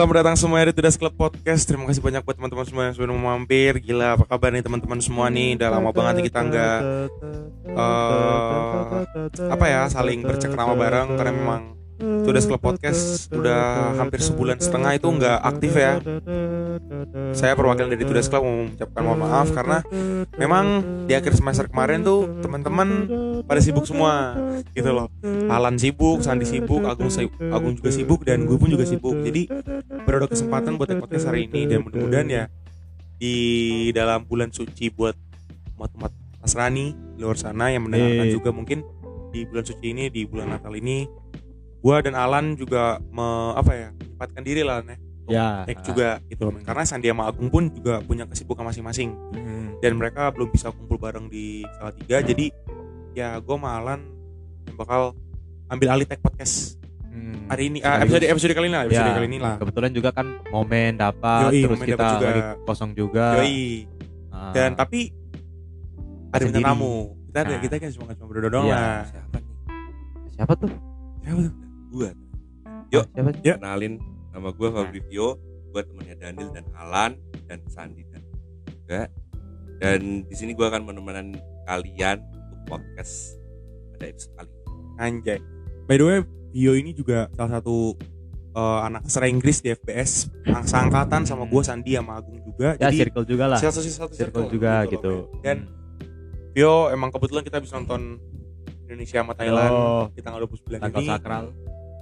Selamat datang semua di Tudas Club Podcast. Terima kasih banyak buat teman-teman semua yang sudah mampir. Gila, apa kabar nih teman-teman semua nih? Udah lama banget nih kita nggak eh, apa ya saling bercengkrama bareng karena memang Tudas Club Podcast udah hampir sebulan setengah itu nggak aktif ya. Saya perwakilan dari Tudas Club mau mengucapkan mohon maaf karena memang di akhir semester kemarin tuh teman-teman pada sibuk semua gitu loh. Alan sibuk, Sandi sibuk, Agung Agung juga sibuk dan gue pun juga sibuk. Jadi baru ada kesempatan buat podcast hari ini dan mudah-mudahan ya di dalam bulan suci buat umat-umat Nasrani di luar sana yang mendengarkan Eh. juga mungkin di bulan suci ini di bulan Natal ini gua dan Alan juga me, apa ya menyempatkan diri lah nih Ya. take juga gitu loh karena Sandi sama Agung pun juga punya kesibukan masing-masing Hmm. dan mereka belum bisa kumpul bareng di Salatiga jadi ya gua sama Alan yang bakal ambil alih take podcast Hmm. hari ini Sekaligus. episode episode kali ini lah episode Ya, kali ini lah Kebetulan juga kan momen dapat Yoi, terus momen kita dapat juga. lagi kosong juga. Yoi. Ah. dan tapi ada bintang tamu kita Nah. kita kan cuma cuma berdua doang Iya. lah Siapa nih? siapa tuh? Siapa tuh? Gua. Yuk, siapa? sih? Ya. Kenalin nama gue Fabrizio. Gue temennya Daniel dan Alan dan Sandi dan juga. Dan di sini gue akan menemani kalian untuk podcast pada episode kali. ini. Anjay. By the way, Bio ini juga salah satu uh, anak sastra Inggris di FBS, angkatan sama gue Sandi sama Agung juga. Ya, Jadi circle juga lah. satu satu Circle juga loh, gitu. men. Dan Bio emang kebetulan kita bisa nonton Indonesia sama Thailand Oh, di tanggal 29 tanggal ini. sakral.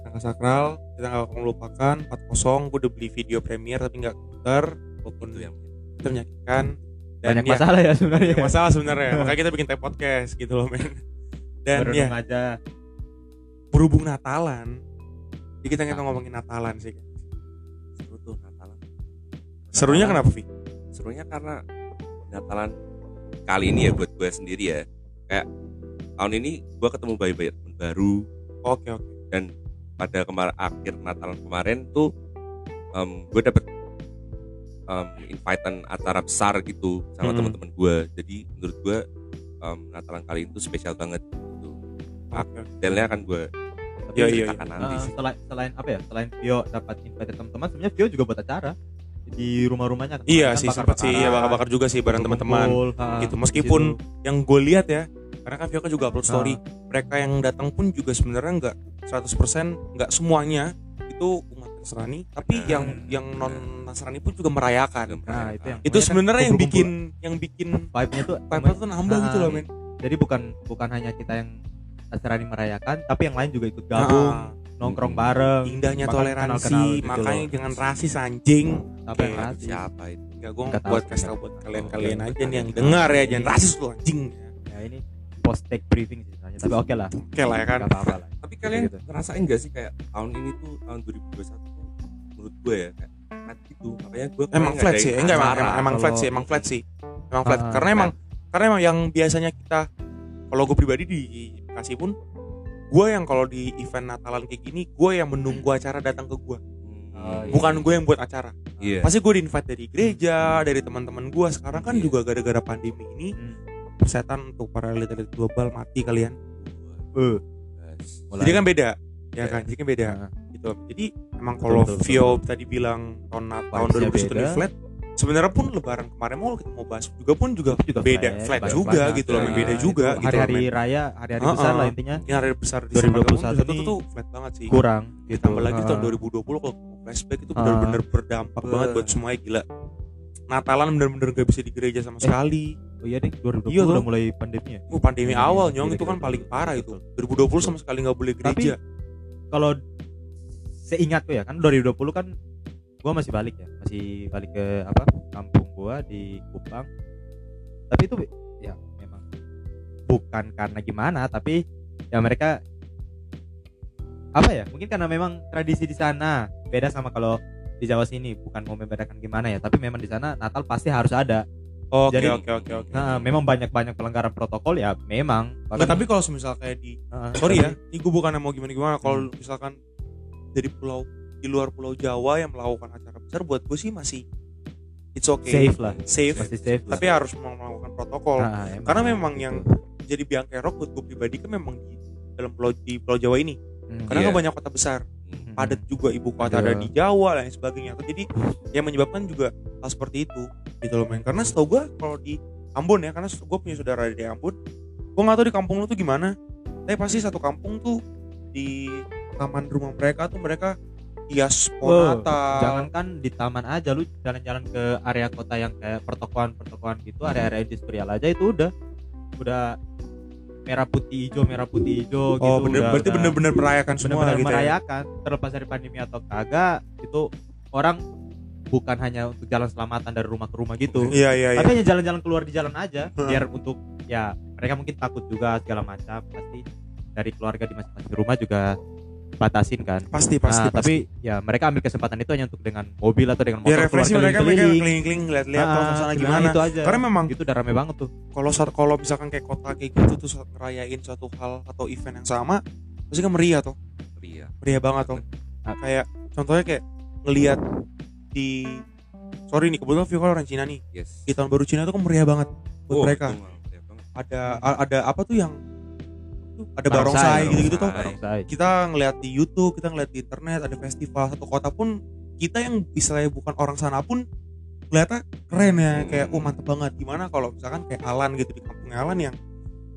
Tanggal sakral, kita nggak akan melupakan 4-0 gue udah beli video premier tapi nggak putar walaupun Itu yang itu menyakitkan dan Banyak ya, masalah ya sebenarnya. banyak masalah sebenarnya makanya kita bikin tag podcast gitu loh men dan Berenung ya aja. berhubung Natalan jadi kita kita ngomongin Natalan sih seru tuh Natalan. serunya Natalan- kenapa Vi? Serunya karena Natalan kali ini ya buat gue sendiri ya. Kayak tahun ini gue ketemu bayi-bayi teman baru oke oke dan pada kemarin akhir Natalan kemarin tuh em, gue dapet em, invitean acara besar gitu sama Mm-mm. teman-teman gue jadi menurut gue em, Natalan kali itu spesial banget gitu. oke detailnya akan gue Tapi Iya, iya, ceritakan nanti sih selain selain apa ya? Selain Vio dapat invite teman-teman, sebenarnya Vio juga buat acara di rumah-rumahnya kan. iya Kan sih sempat sih iya bakar-bakar juga sih bareng teman-teman gitu meskipun situ. yang gue lihat ya karena kan Vio kan juga upload story Ah. mereka yang datang pun juga sebenarnya nggak 100% nggak semuanya itu umat Nasrani tapi Nah. yang yang non Nasrani pun juga merayakan Nah, itu yang itu pokoknya kan sebenarnya yang bikin yang bikin vibe-nya tuh vibe tuh nambah Ah, gitu loh men Jadi bukan bukan hanya kita yang Nasrani merayakan, tapi yang lain juga ikut gabung, Ah, nongkrong bareng. indahnya toleransi kenal-kenal gitu makanya loh. jangan rasis anjing Apa yang Oke. rasis? siapa itu Enggak gue buat sih, kasih tau buat kalian-kalian aja nih yang dengar ya jangan rasis lu anjing Ya ini post take briefing sih sebenarnya. Tapi oke lah. oke lah ya kan Gak apa-apa lah. tapi kalian Gitu-gitu. ngerasain gak sih kayak tahun ini tuh tahun 2021 tuh menurut gue ya kayak flat gitu makanya gue emang flat sih enggak emang emang, emang flat Kalau- sih emang flat sih emang flat Ah, karena emang karena emang yang biasanya kita kalau gue pribadi di Bekasi pun gue yang kalau di event Natalan kayak gini gue yang menunggu acara datang ke gue Oh, iya. bukan gue yang buat acara iya pasti gue di invite dari gereja dari teman-teman gue sekarang kan Iya. juga gara-gara pandemi ini Hmm. Persetan untuk para elit-elit global mati kalian Guys. mulai. jadi kan beda ya Iya. kan jadi kan beda Nah, gitu jadi emang kalau Vio tadi bilang tahun tahun Vibes-nya 2021 ini beda. flat sebenarnya pun lebaran kemarin mau kita mau bahas juga pun juga, juga beda flat, flat juga banget. gitu loh Nah, beda itu juga gitu hari-hari men. raya, hari-hari Uh-uh. besar lah intinya yang hari besar di 2021 2021 nih tuh flat banget sih kurang gitu. ditambah lagi tahun Ah. 2020 kalau flashback itu benar-benar berdampak banget buat semuanya gila Natalan benar-benar gak bisa di gereja sama Eh. sekali Oh iya deh, 2020 Iya, udah loh. mulai pandemi ya. Oh, pandemi Iya, awal iya, nyong iya, itu kan paling parah itu 2020 sama sekali nggak boleh Tapi gereja kalau seingatku ya kan 2020 kan gua masih balik ya, masih balik ke apa? kampung gua di Kupang. Tapi itu ya memang bukan karena gimana, tapi ya mereka apa ya? Mungkin karena memang tradisi di sana beda sama kalau di Jawa sini bukan mau membedakan gimana ya, tapi memang di sana Natal pasti harus ada. Oke Jadi- oke oke oke Nah, memang banyak-banyak pelanggaran protokol ya, memang. Nggak, tapi kalau misal kayak di Heeh, sorry ya ini gue bukan mau gimana gimana kalau Hmm. misalkan dari pulau di luar pulau Jawa yang melakukan acara besar buat gue sih masih it's okay safe lah, safe masih safe lah. tapi harus melakukan protokol Nah, emang. karena memang yang jadi biang kerok buat gue pribadi kan memang di dalam pulau di pulau Jawa ini Hmm. karena Iya. kan banyak kota besar Hmm. padat juga ibu kota Ada. ada di Jawa dan sebagainya jadi yang menyebabkan juga hal seperti itu gitu loh men. Karena setahu gue kalau di Ambon ya karena gue punya saudara di Ambon gue nggak tahu di kampung lu tuh gimana tapi pasti satu kampung tuh di taman rumah mereka tuh mereka hias Wow, Natal. Jangankan di taman aja lu jalan-jalan ke area kota yang kayak pertokoan-pertokoan gitu, area-area industrial aja itu udah udah merah putih hijau merah putih hijau gitu. oh bener udah- berarti bener-bener merayakan semua bener-bener gitu ya? merayakan terlepas dari pandemi atau kagak itu orang bukan hanya untuk jalan selamatan dari rumah ke rumah gitu. iya iya iya Tapi hanya jalan-jalan keluar di jalan aja biar untuk ya mereka mungkin takut juga segala macam pasti dari keluarga di masing-masing rumah juga batasin kan. pasti pasti Nah, pasti tapi ya mereka ambil kesempatan itu hanya untuk dengan mobil atau dengan ya motor refleksi keluar mereka mereka keliling-keliling. lihat-lihat Ah, kalau suasana gimana itu aja. karena memang itu udah rame banget tuh. kalau saat- kalau misalkan kayak kota kayak gitu tuh saat ngerayain suatu hal atau event yang sama pasti kan meriah tuh Iya. meriah banget tuh Nah, kayak contohnya kayak ngelihat di sorry nih kebetulan Vio kan orang Cina nih. Yes. di tahun baru Cina tuh kan meriah banget buat Oh, mereka. itu meriah banget. ada ada apa tuh yang ada Barongsai, gitu-gitu tuh kita ngeliat di YouTube kita ngeliat di internet ada festival satu kota pun kita yang istilahnya bukan orang sana pun kelihatan keren ya. Kayak oh mantep banget. Gimana kalau misalkan kayak Alan gitu di kampung Alan yang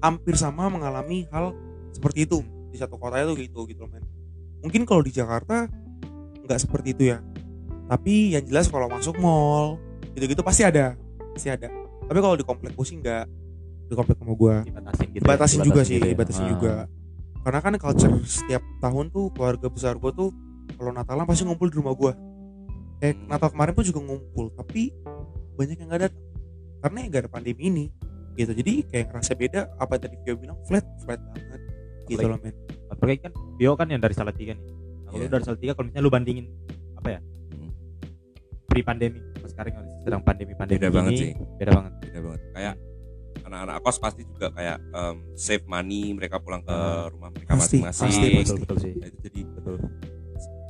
hampir sama mengalami hal seperti itu. Di satu kota itu gitu gitu loh men. Mungkin kalau di Jakarta nggak seperti itu ya tapi yang jelas kalau masuk mall gitu-gitu pasti ada pasti ada tapi kalau di komplek gue sih nggak di komplek sama gue Dibatasin gitu. ya, dibatasin juga sih gitu ya. dibatasin Ah. juga karena kan culture setiap tahun tuh keluarga besar gue tuh kalau Natalan pasti ngumpul di rumah gue kayak Hmm. Natal kemarin pun juga ngumpul tapi banyak yang nggak datang karena ya nggak ada pandemi ini gitu jadi kayak ngerasa beda apa tadi Vio bilang flat flat banget gitu Apalagi- loh men Apalagi kan Bio kan yang dari Salatiga nih. Nah, kalau lu dari Salatiga kalau misalnya lu bandingin apa ya? Hmm. Pre pandemi sekarang yang sedang pandemi pandemi Beda banget sih. Beda banget. Beda banget. Kayak anak-anak kos pasti juga kayak em, save money mereka pulang ke rumah mereka Pasti, masing-masing. pasti, betul pasti. betul sih. Nah, itu jadi Betul.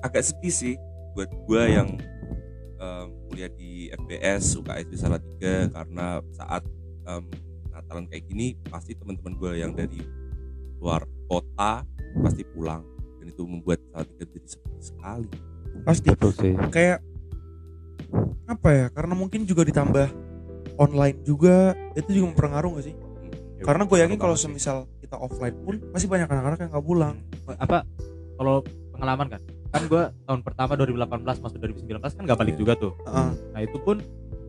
agak sedih sih buat gua yang em, kuliah di FBS UKS di Salatiga karena saat em, Natalan kayak gini pasti teman-teman gua yang dari luar kota pasti pulang dan itu membuat Salatiga jadi sepi sekali. pasti Betul sih. kayak apa ya karena mungkin juga ditambah online juga itu juga mempengaruhi gak sih? Hmm. karena gue yakin kalau semisal kita offline pun pasti banyak anak-anak yang nggak pulang. Apa kalau pengalaman kan? Kan gue tahun pertama 2018 masuk 2019 kan gak balik Iya. juga tuh. Heeh. nah itu pun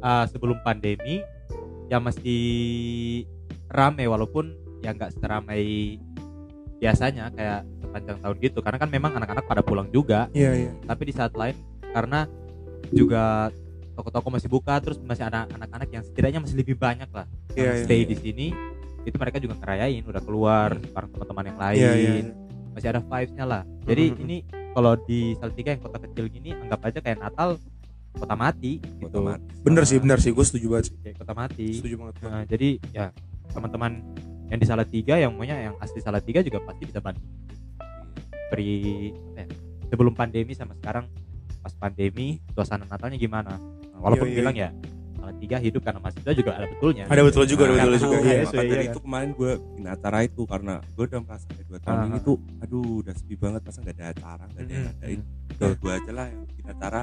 uh, sebelum pandemi ya masih rame walaupun ya nggak seramai biasanya kayak sepanjang tahun gitu. Karena kan memang anak-anak pada pulang juga. Iya iya. Tapi di saat lain karena juga toko-toko masih buka terus masih ada anak-anak yang setidaknya masih lebih banyak lah Iya, yang iya. stay di sini itu mereka juga ngerayain udah keluar Hmm. bareng teman-teman yang lain iya iya masih ada vibes-nya lah. Jadi Mhm. ini kalau di Salatiga yang kota kecil gini anggap aja kayak Natal kota mati gitu. Otomatis. bener sih bener sih gue setuju banget sih Kayak kota mati. setuju banget Nah, jadi ya teman-teman yang di Salatiga yang maunya yang asli Salatiga juga pasti bisa banding. Beri ya, sebelum pandemi sama sekarang pas pandemi suasana Natalnya gimana? Nah, walaupun Iya, iya, bilang ya Salatiga hidup karena mahasiswa juga ada betulnya. ada betul juga ada betul juga iya, iya iya. maka dari itu kemarin gue bikin acara itu karena gue udah merasa kayak dua tahun Ah, ini tuh aduh udah sepi banget masa nggak ada acara nggak ada yang ngadain Betul. gue aja lah yang bikin acara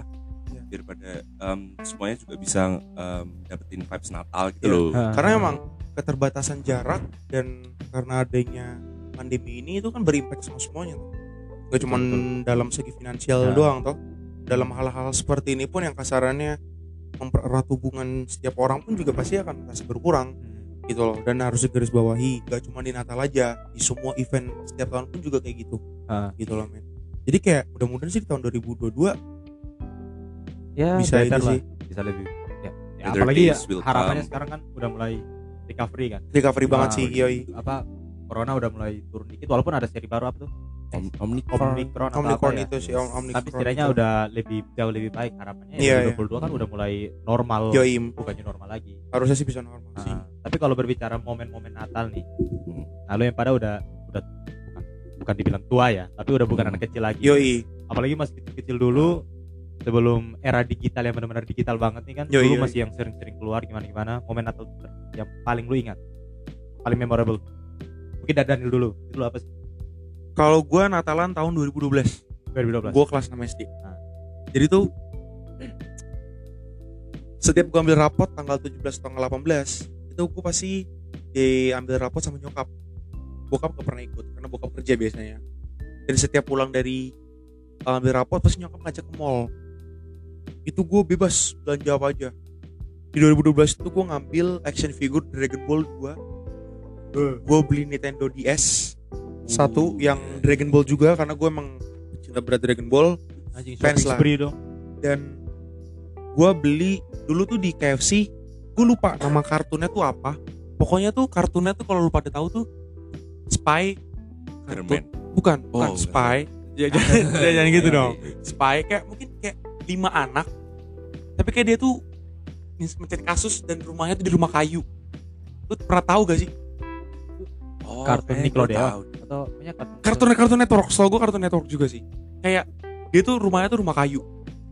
Iya. biar pada em, semuanya juga bisa em, dapetin vibes Natal gitu Iya. loh karena emang keterbatasan jarak dan karena adanya pandemi ini itu kan berimpact sama semuanya tuh gak cuma dalam segi finansial Nah. doang toh dalam hal-hal seperti ini pun yang kasarannya mempererat hubungan setiap orang pun juga pasti akan merasa berkurang hmm. gitu loh dan harus digarisbawahi gak cuma di Natal aja di semua event setiap tahun pun juga kayak gitu Ah. gitu loh men jadi kayak mudah-mudahan sih di tahun 2022 ya bisa itu lah. sih bisa lebih ya, ya apalagi ya harapannya come. sekarang kan udah mulai recovery kan recovery banget Nah, sih yoi apa corona udah mulai turun dikit walaupun ada seri baru apa tuh Om, Omnicron Omicron atau apa Omnicron ya itu sih Om- Omnicron tapi setidaknya itu. udah lebih jauh lebih baik harapannya Iya, ya iya. 2022 kan udah mulai normal yoi bukannya normal lagi harusnya sih bisa normal sih Nah, tapi kalau berbicara momen-momen Natal nih Hmm. nah lo yang pada udah udah bukan bukan dibilang tua ya tapi udah bukan Hmm. anak kecil lagi yoi apalagi masih kecil-kecil dulu sebelum era digital yang benar-benar digital banget nih kan Yoi, dulu yoi. masih yang sering-sering keluar gimana-gimana momen Natal yang paling lu ingat paling memorable mungkin dari Daniel dulu itu lu apa sih kalau gua Natalan tahun 2012 2012 gue kelas 6 SD Nah. jadi tuh setiap gue ambil rapot tanggal 17 tanggal 18 itu gue pasti diambil rapot sama nyokap. Bokap gak pernah ikut karena bokap kerja biasanya. Dan setiap pulang dari uh, ambil rapot pasti nyokap ngajak ke mall. Itu gue bebas belanja apa aja. Di 2012 itu gue ngambil action figure Dragon Ball 2 gue beli Nintendo DS satu yang iya. Dragon Ball juga karena gue emang cinta berat Dragon Ball anjing Fans lah. dong dan gua beli dulu tuh di KFC gue lupa nama kartunnya tuh apa pokoknya tuh kartunnya tuh kalau lu pada tahu tuh Spy kartun Spiderman. bukan Oh, bukan bukan. Spy jangan, jangan, jangan gitu Iya, dong iya, iya. Spy kayak mungkin kayak lima anak tapi kayak dia tuh mencari kasus dan rumahnya tuh di rumah kayu lu pernah tahu gak sih Oh, Kartun gua Nickelodeon. tahu. atau punya kartun kartun kartun network setahu gue kartun network juga sih. Kayak dia tuh rumahnya tuh rumah kayu.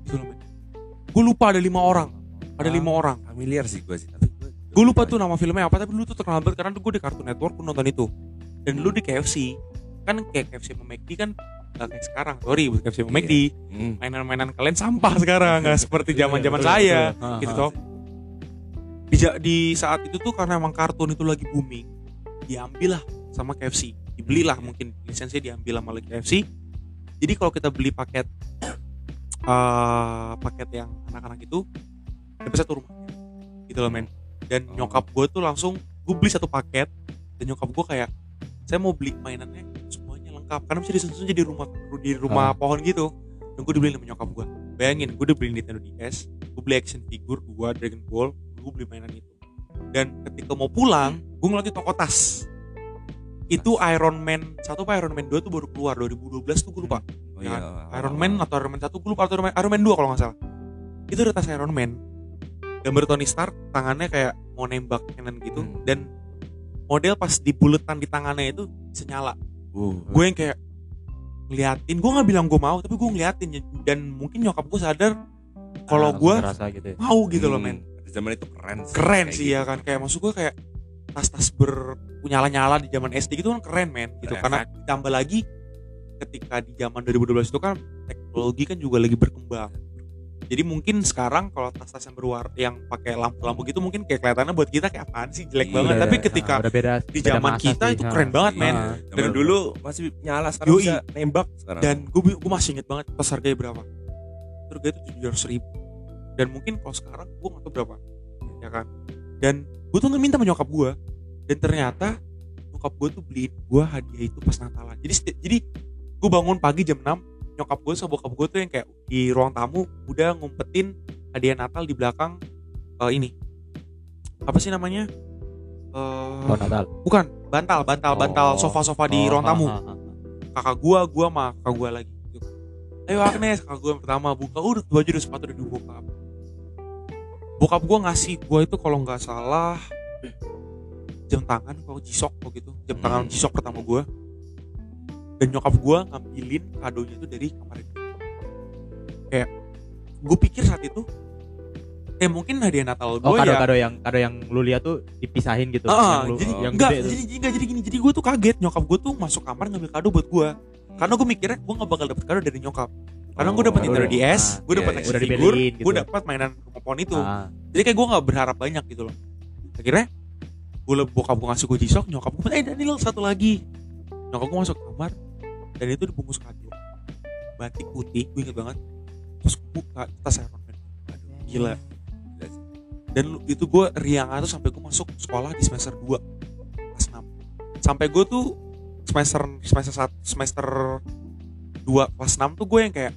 Gitu gue lupa ada lima orang. Ada Ah. lima orang. Familiar sih gue sih. Gue lupa tuh nama filmnya apa tapi dulu tuh terkenal banget karena gue di Cartoon Network gue nonton itu. Dan dulu di KFC kan kayak KFC sama McD kan gak kayak sekarang. Sorry buat KFC sama Iya. McD Hmm. mainan-mainan kalian sampah sekarang nggak seperti zaman zaman Betul, saya. gitu toh. Di, di saat itu tuh karena emang kartun itu lagi booming diambil lah sama KFC dibelilah mungkin lisensi diambil sama KFC jadi kalau kita beli paket eh paket yang anak-anak itu dapat satu rumah gitu loh men. Dan Oh. nyokap gue tuh langsung gue beli satu paket dan nyokap gue kayak saya mau beli mainannya semuanya lengkap. Karena bisa disusun jadi rumah di rumah Ah. pohon gitu. Dan gue dibeliin sama nyokap gue bayangin gue udah beli Nintendo DS gue beli action figure dua Dragon Ball gue beli mainan itu dan ketika mau pulang gue ngeliat di toko tas. Itu Iron Man satu apa Iron Man 2 tuh baru keluar 2012 tuh gue lupa. Oh, Ya, iya. Iron Man atau Iron Man 1 gue lupa. Atau Iron Man, Iron Man 2 kalau nggak salah. Itu ada tas Iron Man. Gambar Tony Stark tangannya kayak mau nembak cannon gitu. Hmm. dan model pas dibuletan di tangannya itu bisa nyala Uh, gue yang kayak ngeliatin. Gue nggak bilang gue mau tapi gue ngeliatin. Dan mungkin nyokap gue sadar kalau Ah, gue gitu ya. mau gitu loh hmm, men. Pada zaman itu keren sih. keren sih gitu. ya kan kayak maksud gue kayak tas-tas ber nyala-nyala di zaman SD gitu kan keren men gitu Berefek. karena ditambah lagi ketika di zaman 2012 itu kan teknologi kan juga lagi berkembang jadi mungkin sekarang kalau tas-tas yang berwarna yang pakai lampu-lampu gitu mungkin kayak kelihatannya buat kita kayak apaan sih jelek Iya, banget tapi ketika beda di zaman kita sih, itu ah. keren banget men Iya, Dan zaman lu- dulu masih nyala sekarang Yoi. bisa nembak sekarang. dan gue gue masih inget banget pas harganya berapa harganya itu tujuh ratus ribu dan mungkin kalau sekarang gue nggak tahu berapa ya kan? Dan gue tuh minta sama nyokap gue dan ternyata nyokap gue tuh beliin gue hadiah itu pas Natalan. Jadi jadi gue bangun pagi jam 6 nyokap gue sama bokap gue tuh yang kayak di ruang tamu udah ngumpetin hadiah Natal di belakang eh, ini. Apa sih namanya? Eh, Oh, Natal. bukan bantal bantal bantal Oh. sofa-sofa di Oh, ruang tamu. ah, ah, ah. kakak gua gua sama kakak gua lagi. Ayo Agnes kakak gua yang pertama buka udah baju udah sepatu udah dibuka bokap gua ngasih gua itu kalau nggak salah jam tangan kalau jisok kok gitu jam tangan Hmm. jisok pertama gua dan nyokap gua ngambilin kadonya itu dari kamar itu kayak gue pikir saat itu eh mungkin hadiah Natal Oh, gua ya kado-kado yang kado yang lu lihat tuh dipisahin gitu. Ah, yang lu, jadi yang enggak, gede jadi enggak jadi gini. Jadi gue tuh kaget nyokap gue tuh masuk kamar ngambil kado buat gue. Karena gue mikirnya gue nggak bakal dapet kado dari nyokap. Karena gue dapet Nintendo. DS, gue iya, dapet iya. action figure, gitu. gue dapet mainan pohon itu. Ah, Jadi kayak gue nggak berharap banyak gitu loh. Akhirnya gue bokap gue ngasih gue jisok, nyokap gue eh Daniel satu lagi. Nyokap gue masuk kamar dan itu dibungkus kado. Batik putih, gue inget banget. Terus gue buka tas Iron Man. Aduh, gila. Gila dan itu gue riang tuh sampai gue masuk sekolah di semester 2 kelas 6 sampai gue tuh semester semester 1 semester 2 kelas 6 tuh gue yang kayak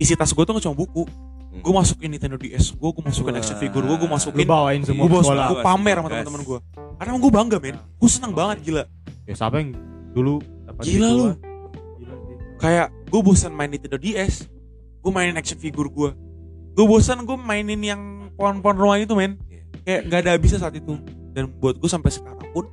isi tas gue tuh nggak cuma buku. Hmm. gue masukin Nintendo DS gue gue masukin action figure gue gue Lu masukin bawain semua gue bawa sekolah. gue pamer sama teman-teman gue karena gue bangga men. Gue senang banget gila. Ya siapa yang dulu dapat Gila gitu, lu. Gila kayak gue bosan main Nintendo DS gue mainin action figure gue gue bosan gue mainin yang pohon-pohon rumah itu men. Iya. kayak nggak ada habisnya saat itu. Dan buat gue sampai sekarang pun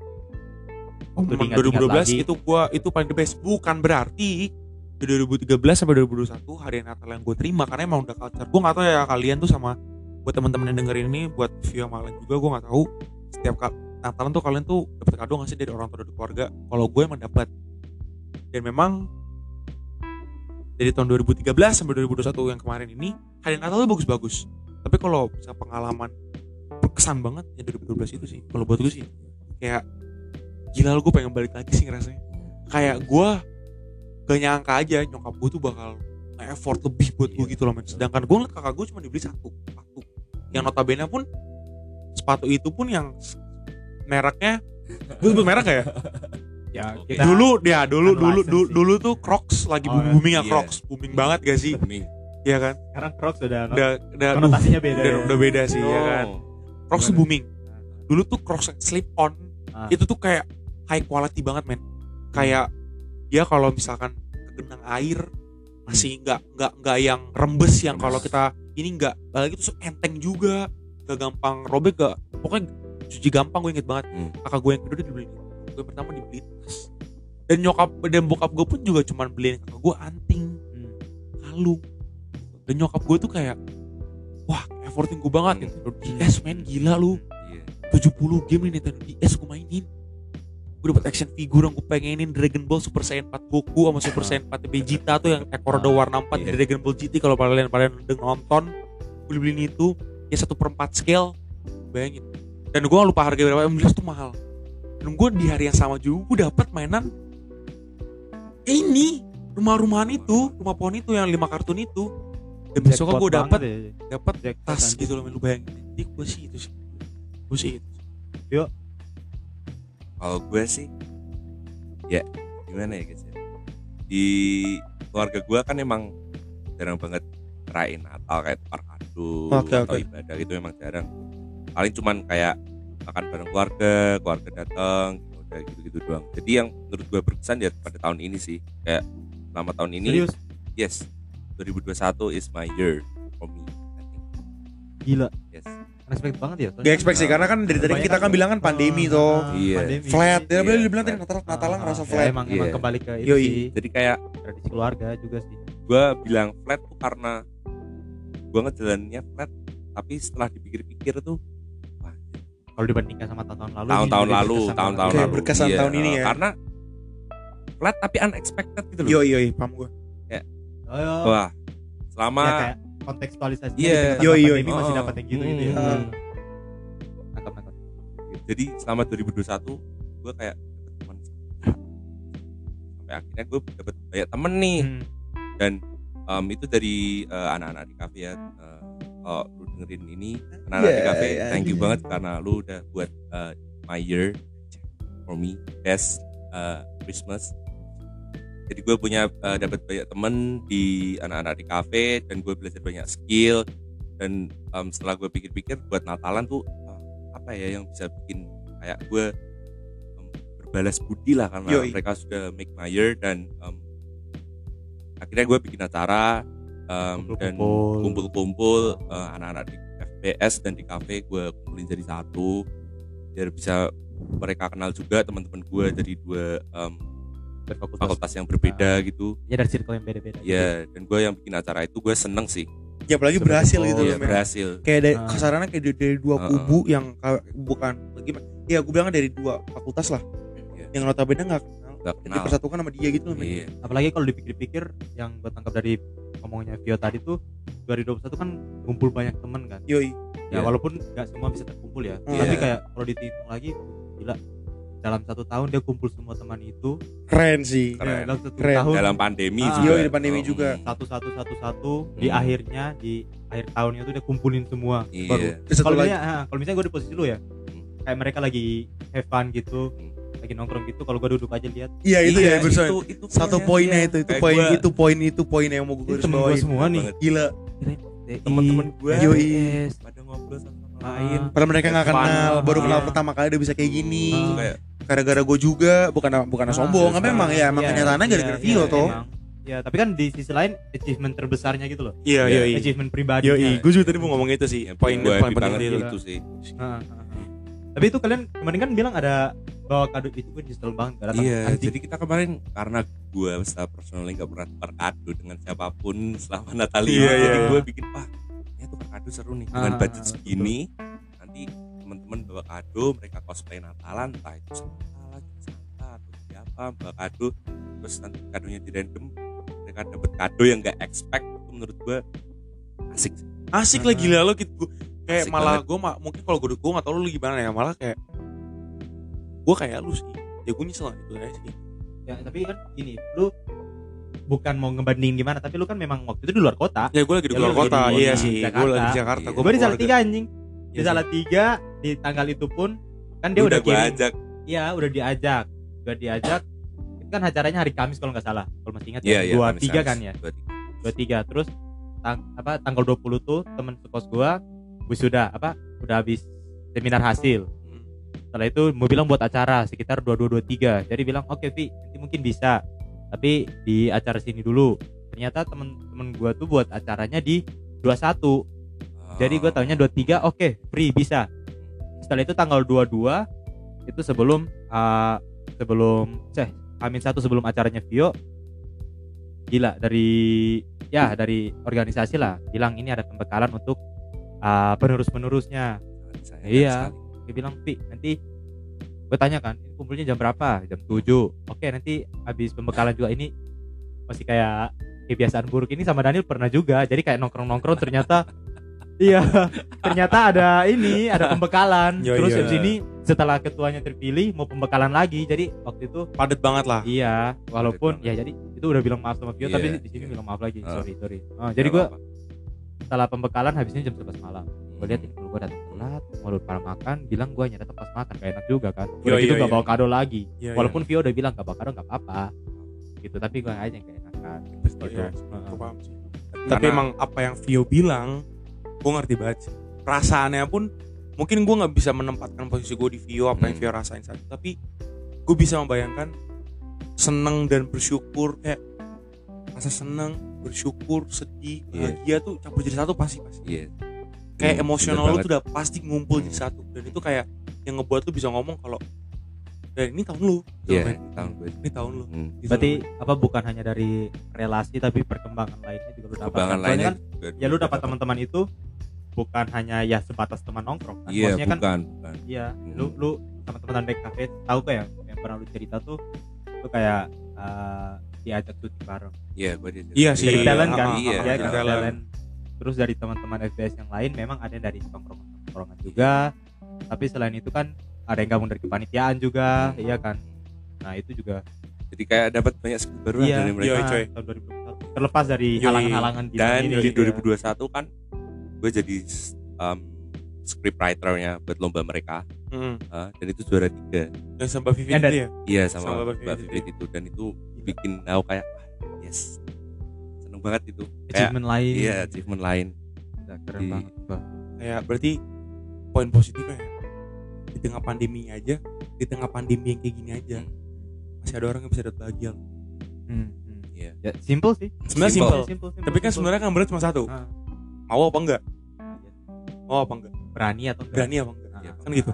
diingat-ingat 2012 lagi. itu gua itu paling the best. Bukan berarti di 2013 sampai 2021 hari Natal yang gue terima karena emang udah culture. Gue nggak tahu ya kalian tuh sama buat teman-teman yang dengerin ini buat view malam juga gue nggak tahu. Setiap Natalan tuh kalian tuh dapat kado nggak sih dari orang tua dari keluarga? Kalau gue emang dapat dan memang dari tahun 2013 sampai 2021 yang kemarin ini hari Natal tuh bagus-bagus. Tapi kalau pengalaman berkesan banget ya 2012 itu sih. Kalau buat gue sih kayak gila lu gue pengen balik lagi sih ngerasanya. Kayak gue gak nyangka aja nyokap gue tuh bakal effort lebih buat gue Iya. gitu loh men sedangkan gue ngeliat kakak gue cuma dibeli satu sepatu yang notabene pun sepatu itu pun yang mereknya gue sebut merek gak ya ya kita dulu ya dulu Kan dulu dulu, dulu tuh Crocs lagi Oh, booming ya iya. Crocs booming banget gak sih Booming. Iya kan sekarang Crocs udah udah udah konotasinya beda udah, ya. udah beda sih ya kan Oh. Crocs tuh Gimana? booming dulu tuh Crocs slip on Ah. itu tuh kayak high quality banget men kayak dia kalau misalkan kegenang air masih nggak nggak nggak yang rembes yang kalau kita ini nggak lagi tuh enteng juga gak gampang robek gak pokoknya cuci gampang gue inget banget Hmm. kakak gue yang kedua dia dibeli gue pertama dibeli tas dan nyokap dan bokap gue pun juga cuman beliin kakak gue anting Hmm. kalung dan nyokap gue tuh kayak wah efforting gue banget Hmm. Nintendo DS men gila lu Iya. 70 game nih Nintendo DS gue mainin gue dapet action figure yang gue pengenin Dragon Ball Super Saiyan 4 Goku sama Super Saiyan 4 Vegeta tuh yang ekor ada warna 4 di Iya. Dragon Ball GT kalau kalian kalian udah nonton gue beliin itu. Ya satu per 4 scale. Bayangin. Dan gue lupa harga berapa. Yang jelas tuh mahal. Dan gue di hari yang sama juga gue dapet mainan ini. Rumah-rumahan itu rumah pohon itu yang lima kartun itu. Dan Jackpot gue dapet ya. dapet Jackpot tas anjing. gitu loh lu bayangin. Jadi gue sih itu sih. Gue sih itu Kalau gue sih ya gimana ya guys ya. Di keluarga gue kan emang jarang banget rayain Natal kayak kado Oke, atau oke. ibadah gitu emang jarang. Paling cuman kayak makan bareng keluarga, keluarga datang, gitu, udah gitu-gitu doang. Jadi yang menurut gue berkesan ya pada tahun ini sih kayak selama tahun ini serius yes 2021 is my year for me. I think. gila Yes. Unexpected banget ya Gak expect sih karena kan dari tadi kita kan bilang kan pandemi toh. Iya. flat. Ya Iya, boleh dibilang tadi flat. Natal Natalan ngerasa Ya, flat. emang emang Iya. kembali ke itu Jadi kayak tradisi keluarga juga sih. gue bilang flat tuh karena gue ngejalaninnya flat tapi setelah dipikir-pikir tuh wah kalau dibandingkan sama tahun-tahun lalu tahun-tahun lalu tahun-tahun lalu. berkesan Iya, tahun ini ya. karena flat tapi unexpected gitu loh. Yo yo paham gue banget. oh, wah selama ya kayak kontekstualisasi Iya. Yoi, yoi. pandemi masih Oh. dapat yang gitu gitu ya Hmm. nangkap nangkap jadi selama 2021 gue kayak dapet teman sampai akhirnya gue dapet banyak temen nih Hmm. dan em, itu dari eh, anak-anak di kafe ya Eh, kalau lu dengerin ini anak-anak di Yeah, kafe yeah, thank you yeah. banget karena lu udah buat eh, my year for me best eh, Christmas jadi gue punya eh, dapat banyak temen di anak-anak di kafe dan gue belajar banyak skill dan em, setelah gue pikir-pikir buat Natalan tuh eh, apa ya yang bisa bikin kayak gue em, berbalas budi lah karena Yoi. mereka sudah make my year dan em, akhirnya gue bikin acara em, dan Kumpul-kumpul. eh, anak-anak di FBS dan di kafe gue kumpulin jadi satu biar bisa mereka kenal juga teman-teman gue dari dua em, berfakultas fakultas. Yang berbeda gitu. Ya dari circle yang beda-beda. Ya dan gue yang bikin acara itu gue seneng sih. Ya apalagi berhasil gitu Iya loh men. berhasil. Kayak dari Ah. kasarannya kayak dari, dari dua Ah. kubu yang ka- bukan gimana ya gue bilang dari dua fakultas lah. Iya. yang notabene nggak kenal dipersatukan sama dia gitu loh men. iya. Apalagi kalau dipikir-pikir yang gue tangkap dari ngomongnya Vio tadi tuh 2021 kan kumpul banyak temen kan. Yoi. Ya Iya. walaupun nggak semua bisa terkumpul ya. Iya. tapi kayak kalau dihitung lagi gila dalam satu tahun dia kumpul semua teman itu keren sih Keren. dalam satu Keren. tahun dalam pandemi Ah. juga Iya, di pandemi Oh, juga. satu satu satu satu di Hmm. akhirnya di akhir tahunnya tuh dia kumpulin semua iya baru satu kalau misalnya ah, kalau misalnya gue di posisi lu ya Hmm. kayak mereka lagi have fun gitu Hmm. lagi nongkrong gitu kalau gue duduk aja lihat iya itu Iya, ya berusaha itu, itu satu poinnya. Iya. itu itu poin gua- itu poin itu poin yang mau gue gue bawain semua nih banget. gila temen-temen gue Yoi. pada ngobrol sama Ah. lain. Padahal mereka nggak kenal. Baru kenal pertama kali udah bisa kayak gini. Kayak gara-gara gue juga bukan bukan Ah, sombong terus tapi emang ya emang Iya, kenyataannya iya, gara-gara iya, Vio toh. emang. ya tapi kan di sisi lain achievement terbesarnya gitu loh. Iya Iya. achievement pribadi Yoi, gue juga tadi mau ngomong itu sih. Poin gue poin penting itu itu sih. Ah, ah, tapi itu kalian kemarin kan bilang ada bawa kado itu gue nyesel banget gak datang. Iya, Anjing. jadi kita kemarin karena gue secara personally nggak pernah tukar kado dengan siapa pun selama Natalia, Iya, jadi iya. gue bikin wah, ya tukar kado seru nih. Dengan Ah, budget betul. segini. Nanti teman-teman bawa kado, mereka cosplay Natalan, entah itu Santa lah, Santa atau siapa bawa kado, terus nanti kadonya di random mereka dapat kado yang nggak expect itu menurut gue asik asik lah gila lo gitu. Kayak Asik malah gue mungkin kalau gue gue nggak tahu lu gimana ya malah kayak gue kayak lu sih. Ya gue nyesel itu aja sih. Ya tapi kan gini lu bukan mau ngebandingin gimana tapi lu kan memang waktu itu di luar kota. Ya gue lagi di Ya, luar kota. di- iya sih Jakarta. gue lagi di Jakarta. Iya. gue gue di Salatiga anjing. Di Iya. Salatiga di tanggal itu pun kan dia udah, gue kirim. ajak. Iya udah diajak. Udah diajak. Itu kan acaranya hari Kamis kalau nggak salah kalau masih ingat ya. Iya dua Kamis, tiga Kamis. kan ya? Dua tiga. dua tiga. Terus tang, apa tanggal 20 tuh temen sekos gua wisuda apa udah habis seminar hasil. Hmm. setelah itu mau bilang buat acara sekitar 2223 jadi bilang oke Vi nanti mungkin bisa tapi di acara sini dulu. Ternyata temen-temen gua tuh buat acaranya di 21 jadi Oh. gua taunya 23 oke free bisa. Setelah itu tanggal 22 itu sebelum uh, sebelum ceh Amin satu sebelum acaranya Vio. Gila dari ya dari organisasi lah bilang ini ada pembekalan untuk uh, penerus-penerusnya. Sangat disayangkan Iya. dia bilang Vi nanti gue tanya kan ini kumpulnya jam berapa? Jam 7 oke nanti habis pembekalan juga ini masih kayak kebiasaan buruk ini sama Daniel pernah juga. Jadi kayak nongkrong nongkrong ternyata iya ternyata ada ini ada pembekalan. Iya, terus iya. habis ini setelah ketuanya terpilih mau pembekalan lagi. Jadi waktu itu padet banget lah. Iya walaupun ya jadi itu udah bilang maaf sama Vio Iya, tapi di sini iya. bilang maaf lagi. Ah. sorry sorry. Oh, jadi gue setelah pembekalan habisnya jam 11 malam gue lihat Hmm. ini kalau gue datang telat mau lupa makan bilang gue hanya datang pas makan gak enak juga kan udah gitu iya, gak iya. bawa kado lagi Iya, walaupun Vio udah bilang gak bawa kado gak apa-apa gitu tapi gue aja yang gak enakan gitu. Iya, Heeh. Gua paham sih. Karena- tapi emang apa yang Vio bilang gue ngerti banget sih perasaannya pun mungkin gue nggak bisa menempatkan posisi gue di Vio apa yang Hmm. Vio rasain saat itu tapi gue bisa membayangkan seneng dan bersyukur kayak rasa seneng bersyukur sedih Iya. bahagia tuh campur jadi satu pasti pasti Iya. Kayak Hmm, emosional lu banget. tuh udah pasti ngumpul Hmm. satu dan itu kayak yang ngebuat lu bisa ngomong kalau dan ini tahun lu gitu, Iya, ini tahun gue. ini tahun lu Hmm. Gitu berarti apa bukan hanya dari relasi tapi perkembangan lainnya juga lu dapatkan Kembangan Soalnya lainnya kan juga ya lu dapat teman-teman itu bukan hanya ya sebatas teman nongkrong kan Iya, maksudnya kan bukan, bukan. iya Hmm. lu lu sama teman-teman back cafe tahu gak ya yang pernah lu cerita tuh itu kayak uh, diajak syuting bareng Iya, gue diajak. Iya sih, dari talent kan ah, Iya, ya, ah, dari dari iya. talent. Terus dari teman-teman FBS yang lain memang ada dari tongkrongan tongkrongan juga. Tapi selain itu kan ada yang gabung dari kepanitiaan juga Hmm. iya kan? Nah itu juga. Jadi kayak dapat banyak skill baru iya. dari mereka. Coy. tahun 2021 terlepas dari halangan-halangan Dan gini di juga. 2021 kan gue jadi um, script writernya buat lomba mereka. Hmm. ah, dan itu juara tiga. Yang sama Vivi Yang itu ya? Iya Sama sama, Mbak Vivit Vivit itu. Dan itu bikin aku kayak ah, yes seneng banget itu. Kayak achievement lain. iya achievement lain. Ya, keren Di- banget Bah. kayak berarti poin positifnya ya di tengah pandemi aja di tengah pandemi yang kayak gini aja masih ada orang yang bisa dapat bahagia. Hmm, hmm. Iya. ya simple sih. Sebenarnya Simple. simple. Simple, simple, tapi kan sebenarnya kan berat cuma satu. Ah, mau apa enggak? Mau apa enggak? Berani atau enggak? berani apa enggak? Ah, Iya, kan gitu.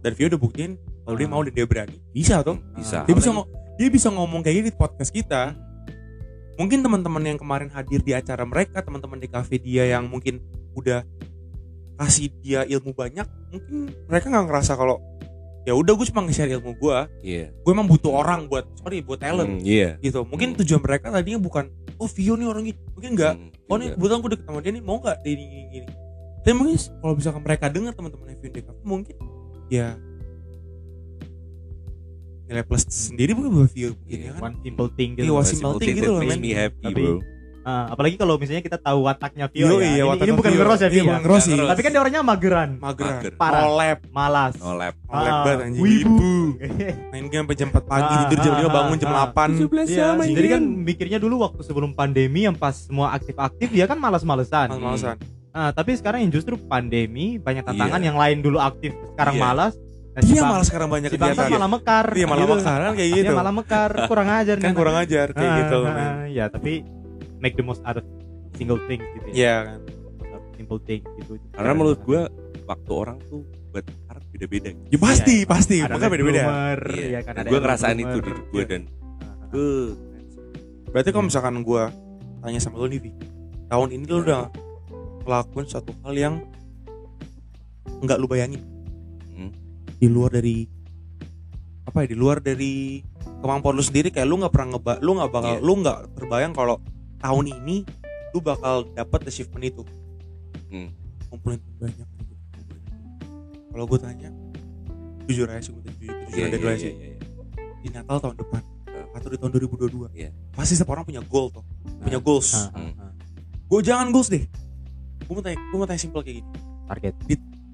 dan Vio udah buktiin kalau dia Ah. mau dan dia berani bisa tuh bisa. Dia bisa dia bisa ngomong kayak gini di podcast kita mungkin teman-teman yang kemarin hadir di acara mereka teman-teman di cafe dia yang mungkin udah kasih dia ilmu banyak mungkin mereka nggak ngerasa kalau ya udah gue cuma nge-share ilmu gue iya. Gue emang butuh orang buat sorry buat talent. Hmm, iya. Gitu. Mungkin Hmm. tujuan mereka tadinya bukan oh Vio nih orang gini mungkin enggak Hmm, oh nih iya. kebetulan gue deket sama dia nih mau nggak dia ini gini, gini tapi mungkin kalau misalkan mereka dengar teman-teman Vio di mungkin ya nilai plus sendiri mungkin buat Vio mungkin Iya, ya kan one simple thing Iya, gitu one One simple simple thing thing gitu loh, makes men. me happy Tapi- bro Ah, apalagi kalau misalnya kita tahu wataknya Vio ya iya, ini, ini bukan ngeros ya Vio Iya, ya? bukan ngeros sih. Ngeros. tapi kan dia orangnya mageran mageran Mager. Parah. no lab malas no lab no lab banget anjing wibu main game sampai jam 4 pagi Ah, tidur jam ah, 5 bangun ah, jam ah. 8 Iya, jadi kan mikirnya dulu waktu sebelum pandemi yang pas semua aktif-aktif dia kan malas-malesan. males-malesan Nah, tapi sekarang yang justru pandemi banyak tantangan Iya. yang lain dulu aktif sekarang Iya. malas. Nah, si dia Bang- malah sekarang banyak si bangsa kegiatan malah mekar. dia malah gitu. makaran kayak Dia gitu. malah mekar, kurang ajar kan kurang ajar kayak Ah, gitu ah, Ya, tapi make the most out of single things gitu ya. Iya kan. Simple thing gitu. karena menurut gue waktu orang tuh buat art beda-beda. Ya pasti Iya, pasti. Ada makanya beda-beda. Iya. ya kan gue ngerasain itu di gue Iya. dan Ah, ah. gue berarti kalau misalkan gue tanya sama lu nih Vi. Tahun ini lu udah ngelakuin suatu hal yang nggak lu bayangin. Di luar dari apa ya di luar dari kemampuan lu sendiri kayak lu nggak pernah ngeba lu nggak bakal Iya. lu nggak terbayang kalau tahun ini lu bakal dapat achievement itu Hmm. ngumpulin banyak gitu. kalau gue tanya jujur aja sih gue jujur, jujur ada iya, dua iya, sih iya. di Natal tahun depan Nah. atau di tahun 2022 Iya. pasti setiap orang punya goal tuh punya goals ah, Hmm. ah. gue jangan goals deh gue mau tanya gue mau tanya simpel kayak gini target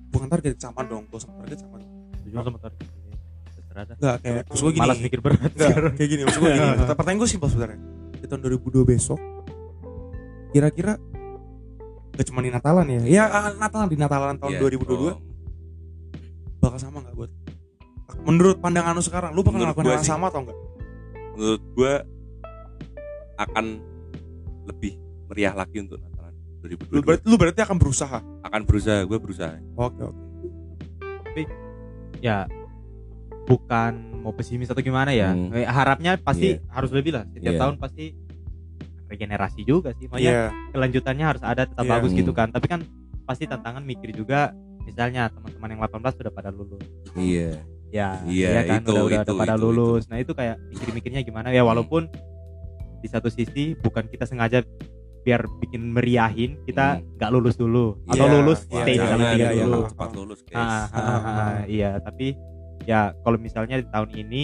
bukan target sama dong goals sama target sama dong tujuan sama terserah dah. Enggak kayak maksud gue gini. Malas mikir berat. Enggak, kayak gini maksud gue gini. Pertanyaan gue simpel sebenarnya. Di tahun 2002 besok kira-kira gak cuma di Natalan ya? Ya ah, Natalan di Natalan tahun Iya. 2022 Oh, bakal sama nggak buat? Menurut pandangan lu sekarang lu bakal ngelakuin hal sama atau enggak menurut gue akan lebih meriah lagi untuk Natalan lu 2022 berarti lu berarti akan berusaha? Akan berusaha gue berusaha. Oke oke ya bukan mau pesimis atau gimana ya Hmm. Eh, harapnya pasti Iya. harus lebih lah setiap Iya. tahun pasti regenerasi juga sih makanya iya kelanjutannya harus ada tetap Iya. bagus gitu Hmm. kan tapi kan pasti tantangan mikir juga misalnya teman-teman yang 18 sudah pada lulus iya ya Iya, kan itu, udah, udah, itu, udah pada itu, lulus nah itu kayak mikir-mikirnya gimana ya walaupun di satu sisi bukan kita sengaja biar bikin meriahin kita Hmm. nggak lulus dulu atau Iya, lulus iya, stay di jangan, dalam iya, tiga iya, dulu iya. cepat lulus guys Ah, ah, ah, ah, iya tapi ya kalau misalnya di tahun ini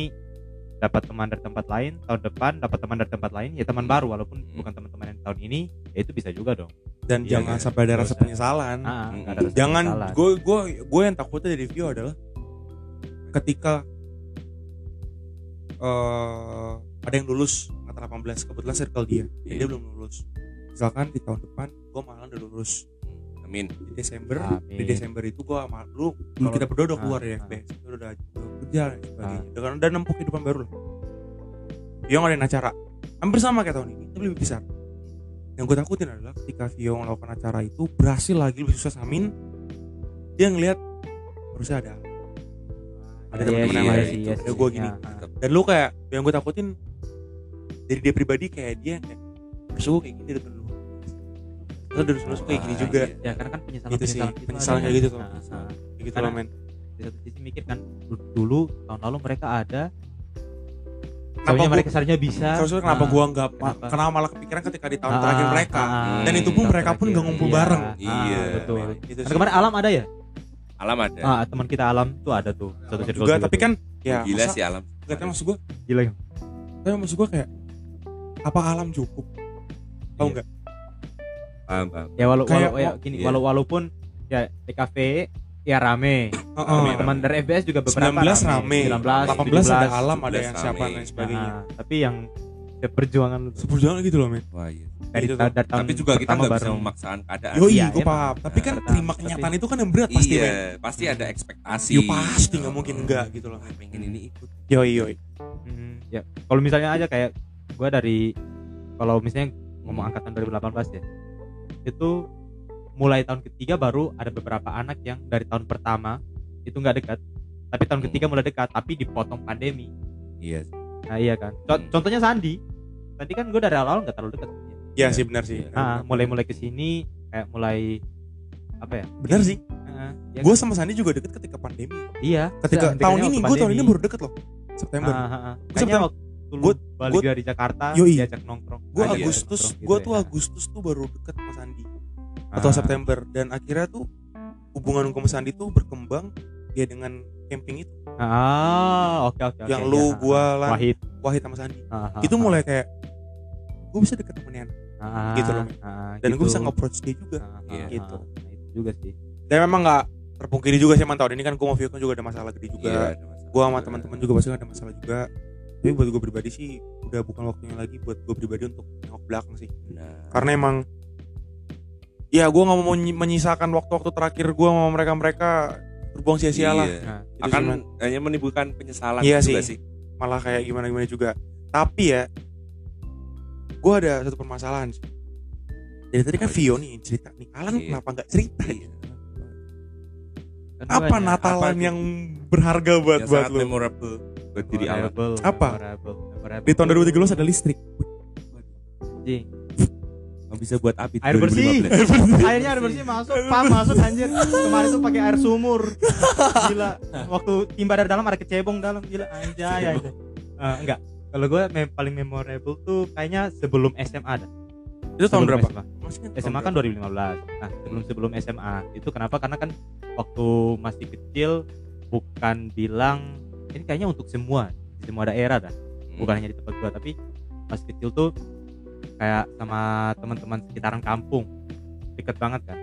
dapat teman dari tempat lain tahun depan dapat teman dari tempat lain ya teman baru walaupun Hmm. bukan teman-teman yang tahun ini ya itu bisa juga dong dan Iya, jangan iya. sampai ada rasa Terus, penyesalan ah, Hmm. ada rasa jangan gue gue gue yang takutnya dari Vio adalah ketika eh ada yang lulus angkatan 18 kebetulan circle dia Iya. dia belum lulus misalkan di tahun depan gue malah udah lulus amin di Desember Amin. di Desember itu gue sama lu dulu kita berdua udah Ah, keluar dari ah. FBS kita udah, udah kerja dan sebagainya dengan udah nempuh kehidupan baru lah Vio ngadain acara hampir sama kayak tahun ini tapi lebih besar yang gue takutin adalah ketika Vio melakukan acara itu berhasil lagi lebih sukses amin dia ngelihat harusnya ada ada Iya, teman-teman yang iya lain iya Ya, sih. gua gini. Ya, ah. dan lu kayak yang gue takutin dari dia pribadi kayak dia kayak gue kayak gini dari dulu Terus kayak gini Ah, juga. iya. ya karena kan penyesalan Gitu sih, penyesalan, penyesalan kayak gitu. tuh. kayak gitu loh men di satu sisi mikir kan du- dulu tahun lalu mereka ada Kenapa gua- mereka seharusnya bisa. Terusnya kenapa Nah, gua nggak kenapa? kenapa malah kepikiran ketika di tahun ah, terakhir ah, mereka? ah, Dan itu pun tahun mereka pun nggak ngumpul Iya, bareng. ah, Iya, betul. Gitu kemarin alam ada ya? Alam ada. Ah teman kita alam tuh ada tuh satu circle juga tapi tuh. kan ya gila masa- sih alam. Nggak tahu maksud gua. Gila ya tapi maksud gua kayak apa alam cukup? Tahu Iya. nggak paham paham ya walau, Kayak- walau ya gini iya. walau walaupun ya DKV ya rame Heeh. teman dari FBS juga beberapa 19 rame 19 18 ada 17. alam ada 17 yang siapa rame. dan sebagainya Nah, tapi yang seperjuangan lu seperjuangan gitu loh men wah iya dari, Gitu dari tahun tapi juga kita nggak bisa memaksakan keadaan Yoi, Iya, gue emang. paham. Tapi kan terima tapi- kenyataan itu kan yang berat pasti, iya men. pasti ada ekspektasi Yo pasti nggak mungkin enggak gitu loh. pengen ini ikut Yoi, yoi. Hmm, ya kalau misalnya aja kayak gua dari kalau misalnya ngomong angkatan 2018 ya itu mulai tahun ketiga baru ada beberapa anak yang dari tahun pertama itu nggak dekat tapi tahun Hmm. ketiga mulai dekat tapi dipotong pandemi iya nah iya kan Co- Hmm. contohnya Sandi tadi kan gue dari awal nggak terlalu dekat Iya sih benar sih. Iya. nah mulai mulai ke sini kayak mulai apa ya Benar sih. Heeh, ya Gue kan? sama Sandi juga deket ketika pandemi. iya Ketika Sandi tahun ini, gue tahun ini baru deket loh. September. Ah, ah, ah. September. Waktu Gua- balik gua- dari Jakarta Yoi. diajak nongkrong gue Agustus, nongkrong gue gitu tuh ya. Agustus tuh baru deket sama Sandi. Atau Ah. September. Dan akhirnya tuh hubungan gue sama Sandi tuh berkembang ya dengan camping itu. Ah, oke oke. oke. Yang lu, Ya, gua, Lan, Wahid. Wahid sama Sandi. Ah, ah, Itu ah, mulai kayak gue bisa deket sama Nian. ah, gitu loh, ah, Dan gue gitu. bisa nge-approach dia juga. Ah, ah, Iya. ah, Gitu. nah, itu juga sih. Dan memang nggak terpungkiri juga sih man tahun ini kan gue sama Vio kan juga ada masalah gede juga. iya ada masalah gue sama teman-teman juga pasti ada masalah juga tapi buat gue pribadi sih udah bukan waktunya lagi buat gue pribadi untuk nengok belakang sih Benar. karena emang ya gue nggak mau menyi- menyisakan waktu-waktu terakhir gue sama mereka-mereka berbuang sia-sia lah Iya. Nah, Gitu akan sih, hanya menimbulkan penyesalan Iya juga sih. malah kayak gimana-gimana juga tapi ya gue ada satu permasalahan sih. dari tadi kan Vio nih cerita nih Alan Iya. kenapa nggak cerita Iya. kan apa. Natalan Apa yang berharga buat yang buat sangat lu memorable buat diri Alan Memorable, Apa? memorable, memorable. di tahun 2013 ada listrik Anjing. nggak bisa buat api Air bersih. 2015. Airnya air bersih masuk, pas masuk anjir. Kemarin tuh pakai air sumur. Gila. Waktu timba dari dalam ada kecebong dalam. Gila anjay anjay. Eh, enggak kalau gue mem- paling memorable tuh kayaknya sebelum SMA dah Itu tahun Sebelum berapa? SMA. SMA kan 2015 nah sebelum sebelum SMA itu kenapa karena kan waktu masih kecil bukan bilang ini kayaknya untuk semua di semua daerah dah. Hmm. bukan hanya di tempat gua tapi pas kecil tuh kayak sama teman-teman sekitaran kampung. Deket banget kan?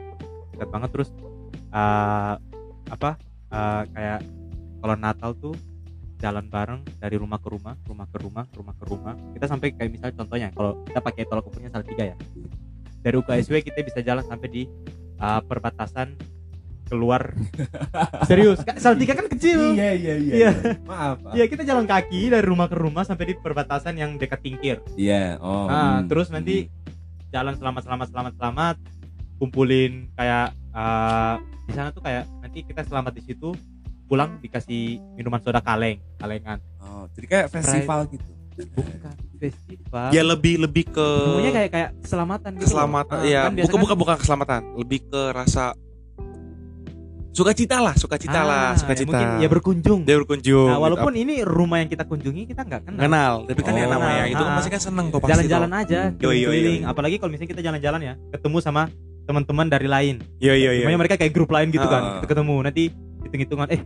Deket banget terus eh, apa eh, kayak kalau Natal tuh jalan bareng dari rumah ke rumah rumah ke rumah rumah ke rumah. Kita sampai kayak misalnya contohnya kalau kita pakai tolak ukurnya Salatiga ya. Dari UKSW kita bisa jalan sampai di eh, perbatasan keluar serius Kak, Salatiga kan kecil Iya iya iya. Iya. Maaf. maaf. Iya kita jalan kaki dari rumah ke rumah sampai di perbatasan yang dekat Tingkir. Iya. Oh. Nah, hmm, terus nanti jalan selamat selamat selamat selamat kumpulin kayak eh, di sana tuh kayak nanti kita selamat di situ pulang dikasih minuman soda kaleng kalengan Oh, jadi kayak festival gitu. bukan festival Ya lebih lebih ke Semuanya kayak kayak keselamatan gitu keselamatan. Ah, ya, kan bukan kan- bukan bukan keselamatan, lebih ke rasa sukacita lah, sukacita lah, Ah, sukacita. mungkin ya berkunjung Dia berkunjung. nah gitu. walaupun ini rumah yang kita kunjungi kita nggak kenal kenal, tapi kan ya Oh. namanya itu kan Ah. pasti kan seneng tuh pasti jalan-jalan aja Hmm. Keliling apalagi kalau misalnya kita jalan-jalan ya ketemu sama teman-teman dari lain Iya iya iya. Mereka kayak grup lain gitu Ah. kan. Kita ketemu nanti hitung-hitungan eh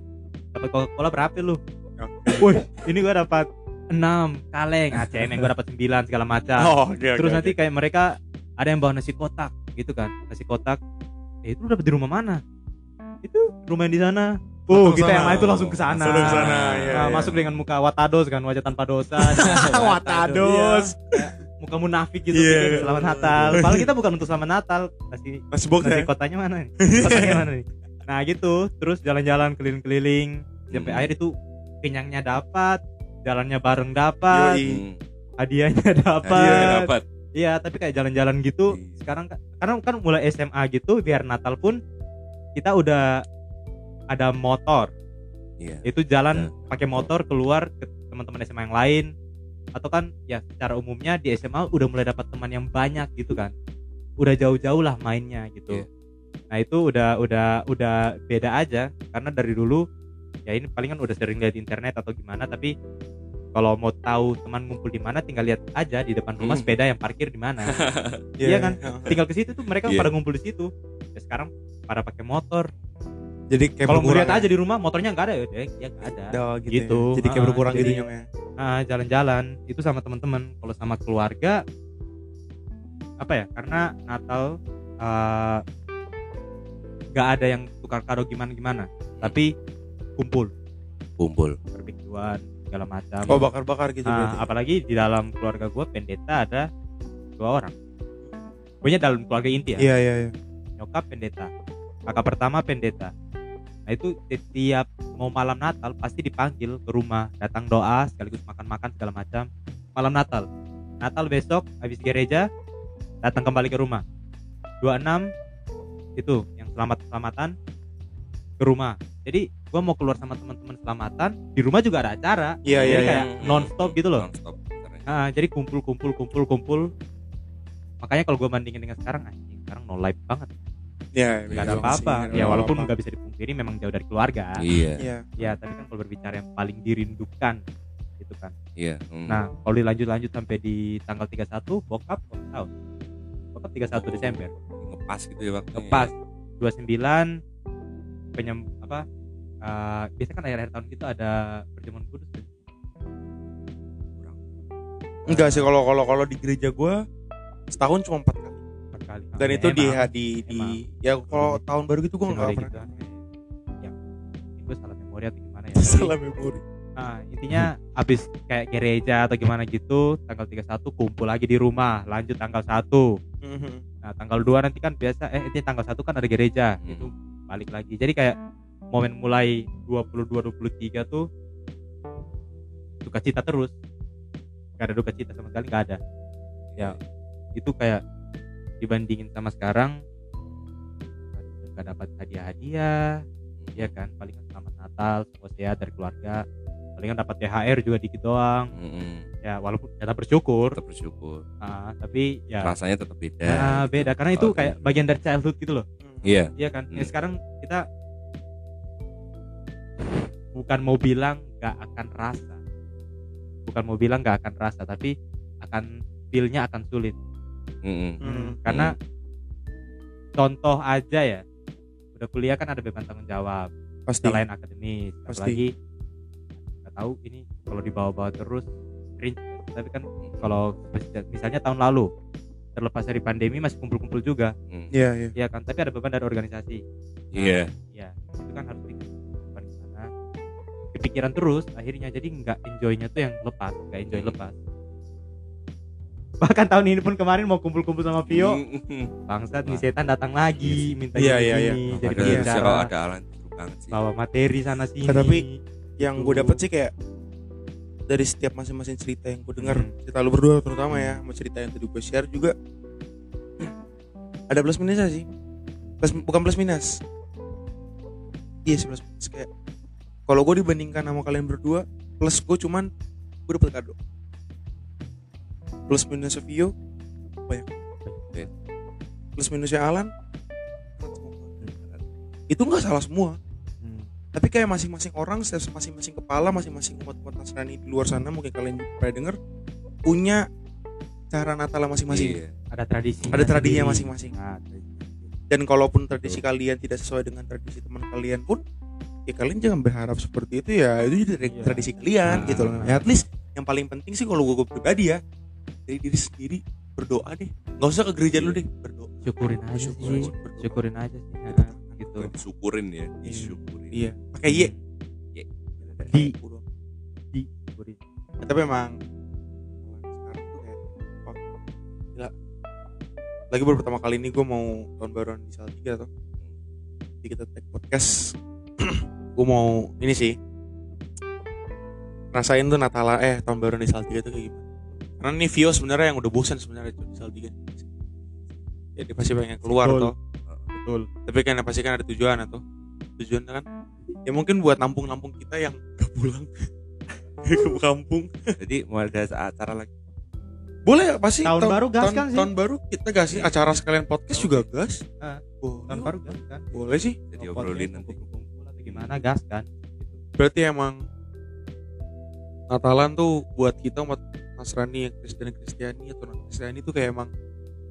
dapat Coca-Cola berapa lu? Woi, ini gua dapat 6 kaleng, ACN yang gua dapat 9 segala macam. Oh, oke. Terus nanti oke. kayak mereka ada yang bawa nasi kotak gitu kan. Nasi kotak. Eh itu lu dapat di rumah mana? Itu rumah di sana. Oh, kita yang lain tuh langsung ke sana. Langsung ke sana, iya, Nah, iya. Masuk dengan muka watados kan, wajah tanpa dosa. Watados. Iya. Muka munafik gitu, Iya. gitu, selamat Natal. Padahal kita bukan untuk selamat Natal, nasi Mas box nasi ya. kotanya mana nih? Kotanya mana nih? Nah gitu, terus jalan-jalan keliling-keliling sampai Hmm. akhir itu kenyangnya dapat, jalannya bareng dapat, Yoi. Hmm. hadiahnya Iya, dapat. dapat. Iya, tapi kayak jalan-jalan gitu Iya. sekarang kan karena kan mulai SMA gitu biar Natal pun kita udah ada motor. Iya. Itu jalan Nah. pakai motor keluar ke teman-teman SMA yang lain atau kan ya secara umumnya di SMA udah mulai dapat teman yang banyak gitu kan. Udah jauh-jauh lah mainnya gitu. Iya. Nah, itu udah udah udah beda aja karena dari dulu ya ini paling kan udah sering lihat di internet atau gimana tapi kalau mau tahu teman ngumpul di mana tinggal lihat aja di depan rumah Hmm. sepeda yang parkir di mana. Iya kan? tinggal ke situ tuh mereka Iya. pada ngumpul di situ. Ya sekarang pada pakai motor. Jadi kayak Kalau ngeliat ya. aja di rumah motornya nggak ada ya, ya ya nggak ada. Oh, gitu. Gitu. ya. Jadi kayak Ah, berkurang gitu jadi- nyongnya. Ah, jalan-jalan itu sama teman-teman. Kalau sama keluarga apa ya? Karena Natal eh, nggak ada yang tukar kado gimana-gimana, tapi kumpul, Kumpul. barbekyuan segala macam. Oh, bakar-bakar gitu Nah, berarti. apalagi di dalam keluarga gue pendeta ada dua orang. Pokoknya dalam keluarga inti ya. Iya iya iya. Nyokap pendeta, kakak pertama pendeta. Nah itu setiap mau malam Natal pasti dipanggil ke rumah, datang doa sekaligus makan-makan segala macam. Malam Natal, Natal besok habis gereja datang kembali ke rumah. 26 itu yang selamat selamatan ke rumah. Jadi gua mau keluar sama teman-teman selamatan di rumah juga ada acara. Iya iya iya. kayak non-stop gitu loh. Non-stop. Nah, jadi kumpul kumpul kumpul kumpul. Makanya kalau gue bandingin dengan sekarang, anjing sekarang no life banget. Iya, Nggak ada iya, apa-apa. sih, nggak Ya ada walaupun apa-apa. nggak bisa dipungkiri memang jauh dari keluarga. Iya. Iya. Ya, tapi kan kalau berbicara yang paling dirindukan gitu kan. Iya. Hmm. Nah, kalau dilanjut-lanjut sampai di tanggal 31, bokap ulang tahun. Bokap 31 Desember. ngepas gitu ya waktunya. Lepas 29 penyem apa? eh, biasanya kan akhir-akhir tahun gitu ada perjamuan kudus kan? Enggak sih kalau kalau kalau di gereja gua setahun cuma empat kali. empat kali. Dan itu di emang. di di ya kalau tahun baru gitu gua enggak Januari pernah. gitu. Ya, gue salah memori atau gimana ya. Salah memori. Nah, intinya abis kayak gereja atau gimana gitu, tanggal 31 kumpul lagi di rumah, lanjut tanggal 1. Mhm. Nah, tanggal 2 nanti kan biasa eh ini tanggal 1 kan ada gereja, Hmm. itu balik lagi. Jadi kayak momen mulai 22 23 tuh duka cita terus. Gak ada duka cita sama sekali gak ada. Ya, itu kayak dibandingin sama sekarang gak dapat hadiah-hadiah, ya kan palingan selamat Natal semua sehat dari keluarga palingan dapat THR juga dikit doang Mm-mm. ya walaupun kita bersyukur Tetap bersyukur. ah, tapi ya Rasanya tetap beda. ah, beda karena itu kayak bagian dari childhood gitu loh Iya. iya kan Ya, Hmm. sekarang kita bukan mau bilang gak akan rasa bukan mau bilang nggak akan rasa tapi akan feelnya akan sulit Mm-mm. Hmm. karena contoh aja ya udah kuliah kan ada beban tanggung jawab pasti selain akademis Pasti. apalagi nggak tahu ini kalau dibawa-bawa terus cringe tapi kan kalau misalnya tahun lalu terlepas dari pandemi masih kumpul-kumpul juga Mm. iya iya ya kan tapi ada beban dari organisasi Iya. ya itu kan harus pikir beban di sana kepikiran terus akhirnya jadi nggak enjoynya tuh yang lepas nggak enjoy lepas bahkan tahun ini pun kemarin mau kumpul-kumpul sama Vio Mm-mm. bangsat nih setan datang lagi minta Iya, jadi iya, iya. jadi Iya. pembicara kalau ada Alan seru banget sih. bawa materi sana sini Nah, tapi yang gue dapet sih kayak dari setiap masing-masing cerita yang gue dengar Hmm. cerita lu berdua terutama ya sama cerita yang tadi gue share juga ada plus minusnya sih plus bukan plus minus iya sih plus minus kayak kalau gue dibandingkan sama kalian berdua plus gue cuman gue dapet kado plus minusnya Vio banyak plus minusnya Alan itu nggak salah semua Hmm. tapi kayak masing-masing orang setiap masing-masing kepala masing-masing umat-umat Nasrani di luar sana mungkin kalian juga pernah denger punya cara Natal masing-masing Iya. ada tradisi Ada tradisinya masing-masing. nah, tradisi. dan kalaupun tradisi kalian tidak sesuai dengan tradisi teman kalian pun ya kalian jangan berharap seperti itu ya itu jadi Iya. tradisi kalian Nah. gitu loh ya at least yang paling penting sih kalau gue pribadi ya dari diri sendiri berdoa deh. Nggak usah ke gereja dulu deh berdoa. Syukurin aja Syukurin, sih. berdoa. syukurin aja sih nah, gitu. Bukan disyukurin ya, disyukurin. iya. Pakai y. Y. Di. di. Syukurin. Ya, tapi emang sekarang tuh kayak wah, gila. lagi baru pertama kali ini gue mau tahun baruan di Salatiga tuh. Jadi kita take podcast. Gue mau ini sih rasain tuh Natal eh tahun baruan di Salatiga tuh kayak gimana karena ini Vio sebenarnya yang udah bosan sebenarnya tuh di Salatiga ya dia pasti pengen keluar Betul. tuh betul. Tapi kan pasti kan ada tujuan atau tujuannya kan? Ya mungkin buat nampung-nampung kita yang gak pulang. Ke kampung. Jadi mau ada acara lagi. boleh pasti Tahun baru gas tahun, kan sih? tahun baru kita gas sih. Acara sekalian podcast juga gas. Ah. boleh, tahun baru kan kan? Boleh sih. Jadi obrolin nanti. gimana gas kan? Berarti emang Natalan tuh buat kita umat Nasrani yang Kristen Kristiani atau non Kristiani itu kayak emang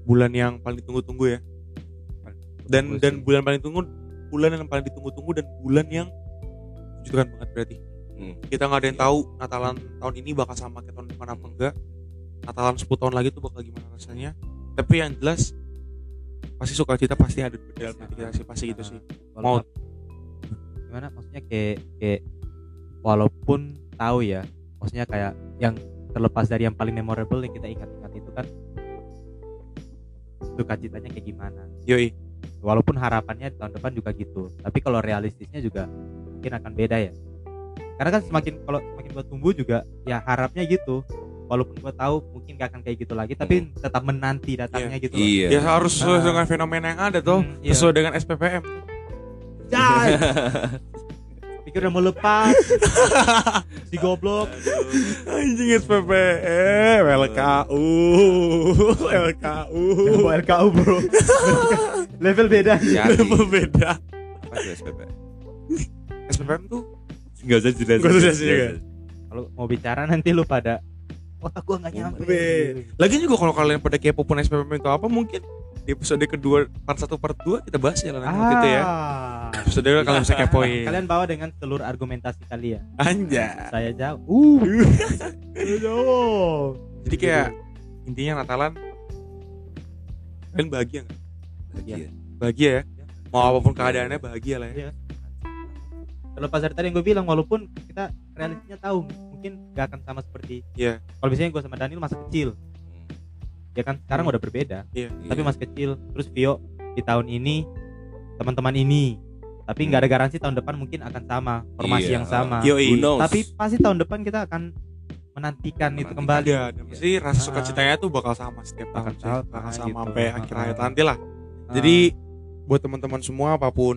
bulan yang paling ditunggu-tunggu ya dan Bagus dan sih. bulan paling tunggu bulan yang paling ditunggu-tunggu dan bulan yang menunjukkan banget berarti Hmm. kita nggak ada yang Iya. tahu Natalan tahun ini bakal sama kayak tahun depan apa enggak Natalan 10 tahun lagi tuh bakal gimana rasanya tapi yang jelas pasti sukacita pasti ada di dalam hati kita sih pasti gitu sih Mau. Gimana maksudnya kayak kayak walaupun tahu ya maksudnya kayak yang terlepas dari yang paling memorable yang kita ingat-ingat itu kan sukacitanya kayak gimana yoi walaupun harapannya tahun depan juga gitu tapi kalau realistisnya juga mungkin akan beda ya karena kan semakin kalau semakin gua tumbuh juga ya harapnya gitu walaupun gua tahu mungkin gak akan kayak gitu lagi tapi tetap menanti datangnya gitu loh. Iya. ya harus sesuai Ah. dengan fenomena yang ada tuh Hmm, iya. sesuai dengan SPPM Jai. pikir udah mau lepas si goblok anjing SPPM LKU LKU Bawa LKU bro. Level beda. Jadi, beda. Apa tuh SPP? SPPM tuh? Enggak usah jelasin. Nggak usah juga. kalau mau bicara nanti lu pada otak gua nggak nyampe. Be. Lagian juga kalau kalian pada kepo pun SPPM itu apa mungkin di episode kedua part 1 part 2 kita bahas ya lah nanti itu ya. Ah. Episode kedua kalian bisa kepoin. kalian bawa dengan seluruh argumentasi kalian Anja. saya jauh uh saya jauh Jadi kayak intinya Natalan kalian bahagia nggak? Iya. Bahagia ya. Mau apa pun keadaannya bahagia lah ya. Iya. terlepas dari tadi yang gue bilang walaupun kita realistisnya tahu mungkin gak akan sama seperti Iya. kalau misalnya gue sama Daniel masa kecil ya kan sekarang udah berbeda Iya. tapi masih kecil terus Vio di tahun ini teman-teman ini tapi nggak ada garansi tahun depan mungkin akan sama formasi Iya. yang sama Yoi. Tapi pasti tahun depan kita akan menantikan itu Menantikan. kembali Iya, dan pasti rasa Ah. sukacitanya tuh bakal sama setiap tahun Bakal sih. sama, bakal gitu. sama sampai Ah, akhir hayat nanti lah. Ah, Jadi buat teman-teman semua apa pun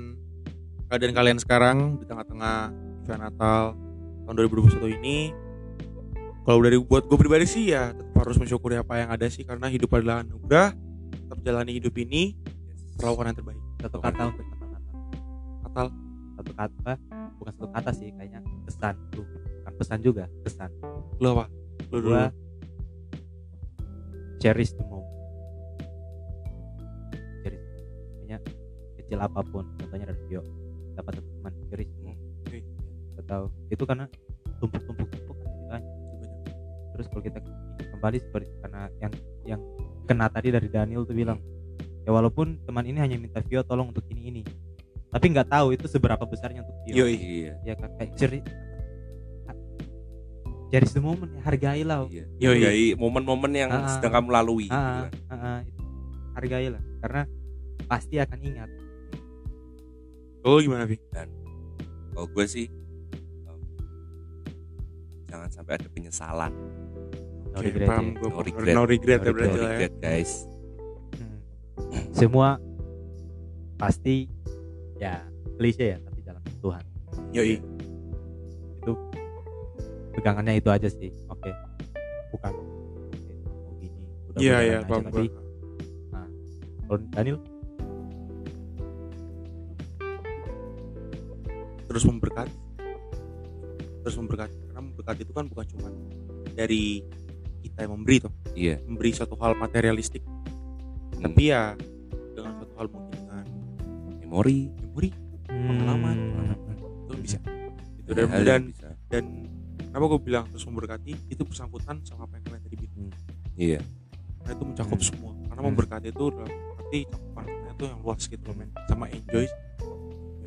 keadaan kalian sekarang di tengah-tengah event Natal tahun 2021 ini kalau dari buat gue pribadi sih ya tetap harus mensyukuri apa yang ada sih karena hidup adalah anugerah. Tetap jalani hidup ini perlakuan yang terbaik. Satu kata untuk Natal Natal. Satu kata bukan satu kata sih kayaknya. Pesan. Tuh bukan pesan juga pesan. Lo apa? Lu dulu. cherish the moment. Cherish. Pokoknya kecil apa pun contohnya dari Vio dapat teman cherish the moment. Gak tahu itu karena tumpuk-tumpuk terus kalau kita kembali seperti karena yang yang kena tadi dari Daniel tuh bilang ya walaupun teman ini hanya minta Vio tolong untuk ini ini tapi nggak tahu itu seberapa besarnya untuk Vio Yoi. iya ya kan kayak ceri cherish the moment ya, hargailah iya Yoi. Hargai momen-momen yang Ah. sedang kamu lalui gitu ah, kan. itu. hargailah karena pasti akan ingat Lu gimana, Vi? kalau gue sih jangan sampai ada penyesalan no Oke, regret paham ya. No regret. No regret No ya berarti no lah ya. regret guys Hmm. semua pasti ya klise ya tapi jalan ke Tuhan Yoi. itu pegangannya itu aja sih oke bukan oke, mau gini udah Iya, gua iya, aja, tapi gua. kalau Daniel Terus memberkati. Terus memberkati. Memberkati itu kan bukan cuma dari kita yang memberi toh, iya memberi suatu hal materialistik, Hmm. tapi ya dengan suatu hal mungkin dengan memori memori Pengalaman. Hmm. itu bisa. Itu Ada dan, hal dan bisa dan kenapa gue bilang terus memberkati itu bersangkutan sama apa yang kalian tadi bilang. iya Karena itu mencakup Hmm. semua. Karena Hmm. memberkati itu dalam arti cakupannya itu yang luas gitu loh men. Sama enjoy.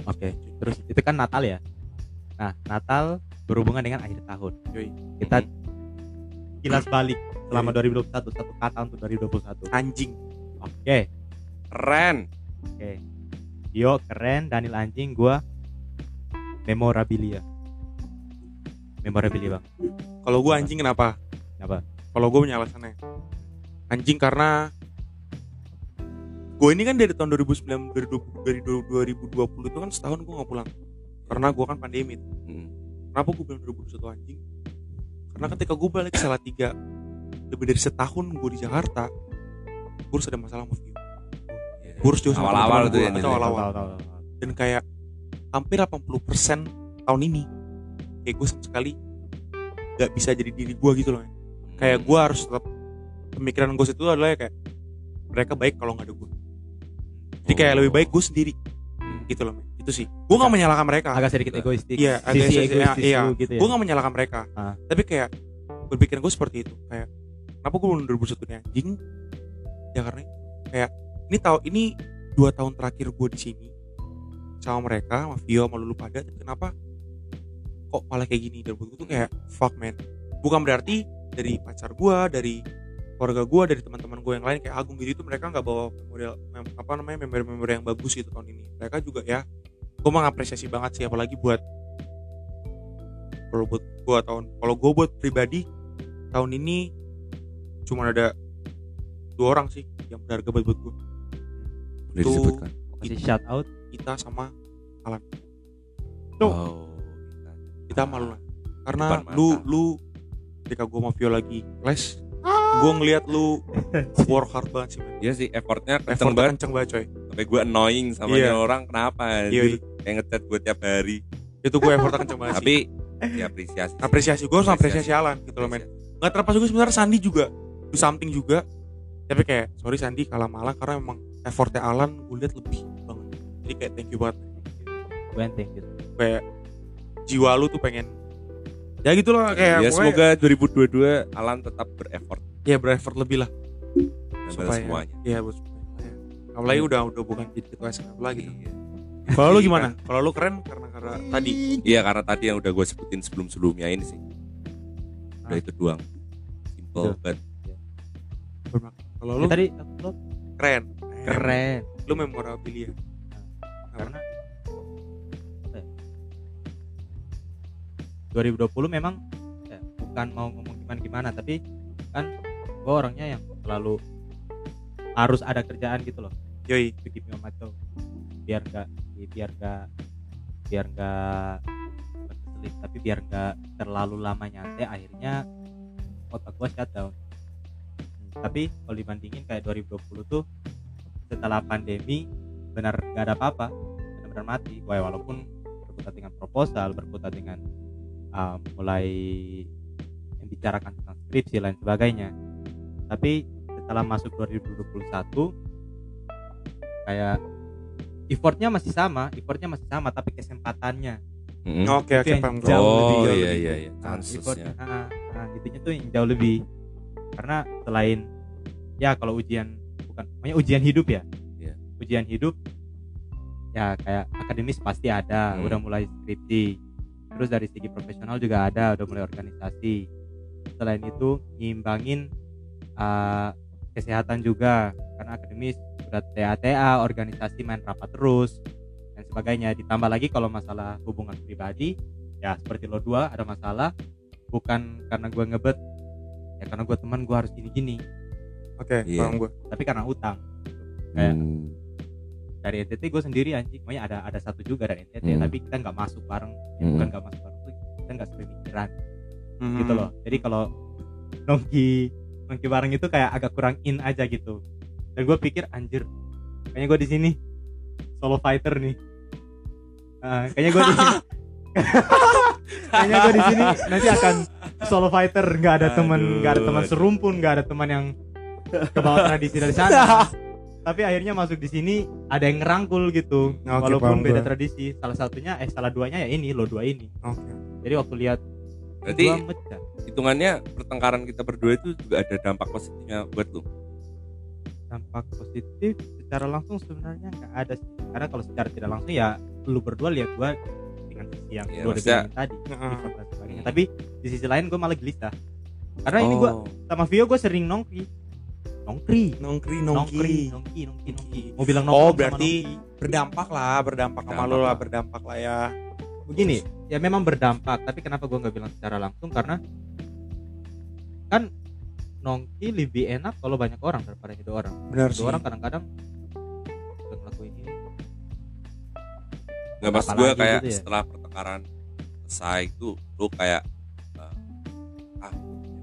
Oke. terus itu kan Natal ya nah Natal berhubungan dengan akhir tahun Yoi. kita Mhm. kilas balik selama Yoi. 2021 satu kata untuk 2021 anjing. oke keren oke Yo keren Daniel anjing gua memorabilia memorabilia bang Kalau gue anjing kenapa? Kenapa? Kalau gue punya alasannya. Anjing karena gue ini kan dari tahun 2009 dari, du- dari du- 2020 itu kan setahun gue nggak pulang karena gue kan pandemi. Kenapa gue bilang 2021 anjing? Karena ketika gue balik salah tiga lebih dari setahun gue di Jakarta, gue harus ada masalah sama Vio. Iya. Gue harus jauh sama awal-awal tuh ya awal-awal. Dan kayak hampir 80% tahun ini kayak gue sama sekali gak bisa jadi diri gue gitu loh kayak gue harus tetap pemikiran gue itu adalah kayak mereka baik kalau nggak ada gue jadi kayak lebih baik gue sendiri Hmm. gitu loh men. Itu sih. Gue nggak menyalahkan mereka. agak sedikit egoistik. Iya, agak sisi egoistis iya, lu gitu ya. Gue nggak menyalahkan mereka. Ah. tapi kayak berpikiran gue seperti itu. Kayak kenapa gue belum 2021 ini anjing. Ya karena kayak ini tahu ini dua tahun terakhir gue di sini sama mereka sama Vio sama Lulu pada tapi kenapa kok malah kayak gini? Dan gue tuh kayak fuck man. Bukan berarti dari pacar gue dari keluarga gue dari teman-teman gue yang lain kayak Agung gitu itu mereka nggak bawa mem- apa namanya memori-memori yang bagus gitu tahun ini. Mereka juga ya gue mengapresiasi banget sih apalagi buat kalau buat gue tahun kalau gue buat pribadi tahun ini cuma ada dua orang sih yang berharga buat buat gue boleh Itu- disebutkan. Kasih shout out. Kita sama Tuh. oh kita malu lah karena lu lu ketika gue mau Vio lagi les gue ngeliat lu work hard banget sih man. Iya sih effortnya kenceng banget. kenceng banget coy. Sampai gue annoying sama ini orang kenapa iya? Iya. kayak ngechat gue tiap hari. Itu gue effort kenceng banget sih. tapi diapresiasi sih. apresiasi gue harus apresiasi. Alan gitu loh men. Nggak terlepas juga sebenarnya Sandi juga do something juga. Tapi kayak sorry Sandi kalah malah karena memang effortnya Alan gue lihat lebih banget. Jadi kayak thank you banget. Gwen thank you. Kayak jiwa lu tuh pengen ya gitulah kayak ya pokoknya semoga 2022 Alan tetap bereffort. Ya bereffort lebih lah. Supaya- semuanya. ya buat semuanya ya. apalagi udah udah bukan jadi ketua SNF lagi. Iya. Kalau lu gimana? Kalau lu keren karena karena tadi? Iya karena tadi yang udah gue sebutin sebelum sebelumnya ini sih. Udah Ah. itu doang. Simple. Iya. but kalau Ya, lu? tadi lo keren. Keren. Lu memorabilia. Karena apa ya, 2020 memang ya, bukan mau ngomong gimana gimana tapi kan gue orangnya yang selalu harus ada kerjaan gitu loh. Yoi. To keep me on biar enggak biar keselip tapi biar enggak terlalu lama nyantai akhirnya otak gua shutdown Hmm, tapi kalau dibandingin kayak 2020 tuh setelah pandemi benar gak ada apa-apa benar-benar mati. Wah, walaupun berkutat dengan proposal berkutat dengan uh, mulai membicarakan tentang skripsi lain sebagainya. Tapi setelah masuk 2021 kayak effortnya masih sama effortnya masih sama tapi kesempatannya Mm-mm. Oke Itu oke paham jauh oh lebih, jauh iya lebih. iya iya Nah, effortnya ah, ah, intinya tuh yang jauh lebih karena selain ya kalau ujian bukan namanya ujian hidup ya Iya. ujian hidup ya kayak akademis pasti ada Hmm. udah mulai skripsi terus dari segi profesional juga ada udah mulai organisasi selain itu nyimbangin ah, kesehatan juga karena akademis udah TA-TA organisasi main rapat terus dan sebagainya ditambah lagi kalau masalah hubungan pribadi ya seperti lo dua ada masalah bukan karena gue ngebet ya karena gue teman gue harus gini-gini Oke Iya. paham gue tapi karena utang kayak Hmm. dari NTT gue sendiri anjing makanya ada ada satu juga dari NTT Hmm. tapi kita nggak masuk bareng ya, Hmm. bukan nggak masuk bareng tuh kita nggak sepemikiran Hmm. gitu loh jadi kalau nongki nongki bareng itu kayak agak kurang in aja gitu dan gue pikir anjir kayaknya gue di sini solo fighter nih. Ah, kayaknya gue di sini kayaknya gue di sini nanti akan solo fighter. Nggak ada teman nggak ada teman serumpun nggak ada teman yang kebawa tradisi dari sana. Tapi akhirnya masuk di sini ada yang ngerangkul gitu. Paham walaupun beda tradisi. Salah satunya eh salah duanya ya ini lo dua ini. Oke. Jadi waktu lihat berarti hitungannya pertengkaran kita berdua itu juga ada dampak positifnya buat lu dampak positif secara langsung sebenarnya nggak ada sih. Karena kalau secara tidak langsung ya lu berdua lihat gua dengan sisi yang Iya, gua udah bilangin tadi dan sebagainya Hmm. tapi di sisi lain gua malah gelisah. Karena ini gua Oh. sama Vio gua sering nongki. Nongkri. Nongkri nongkri nongki nongki nongki. nongki. Mau bilang Oh, nongkrong sama berarti nongki. berdampak lah berdampak sama Berdampak lo lah lah. berdampak lah ya. Begini ya memang berdampak tapi kenapa gua nggak bilang secara langsung? Karena kan nongki lebih enak kalau banyak orang daripada satu orang benar satu sih orang kadang-kadang udah ngelakuin ini nggak mas Apa gue kayak gitu ya? setelah pertengkaran selesai itu lu kayak eh, ah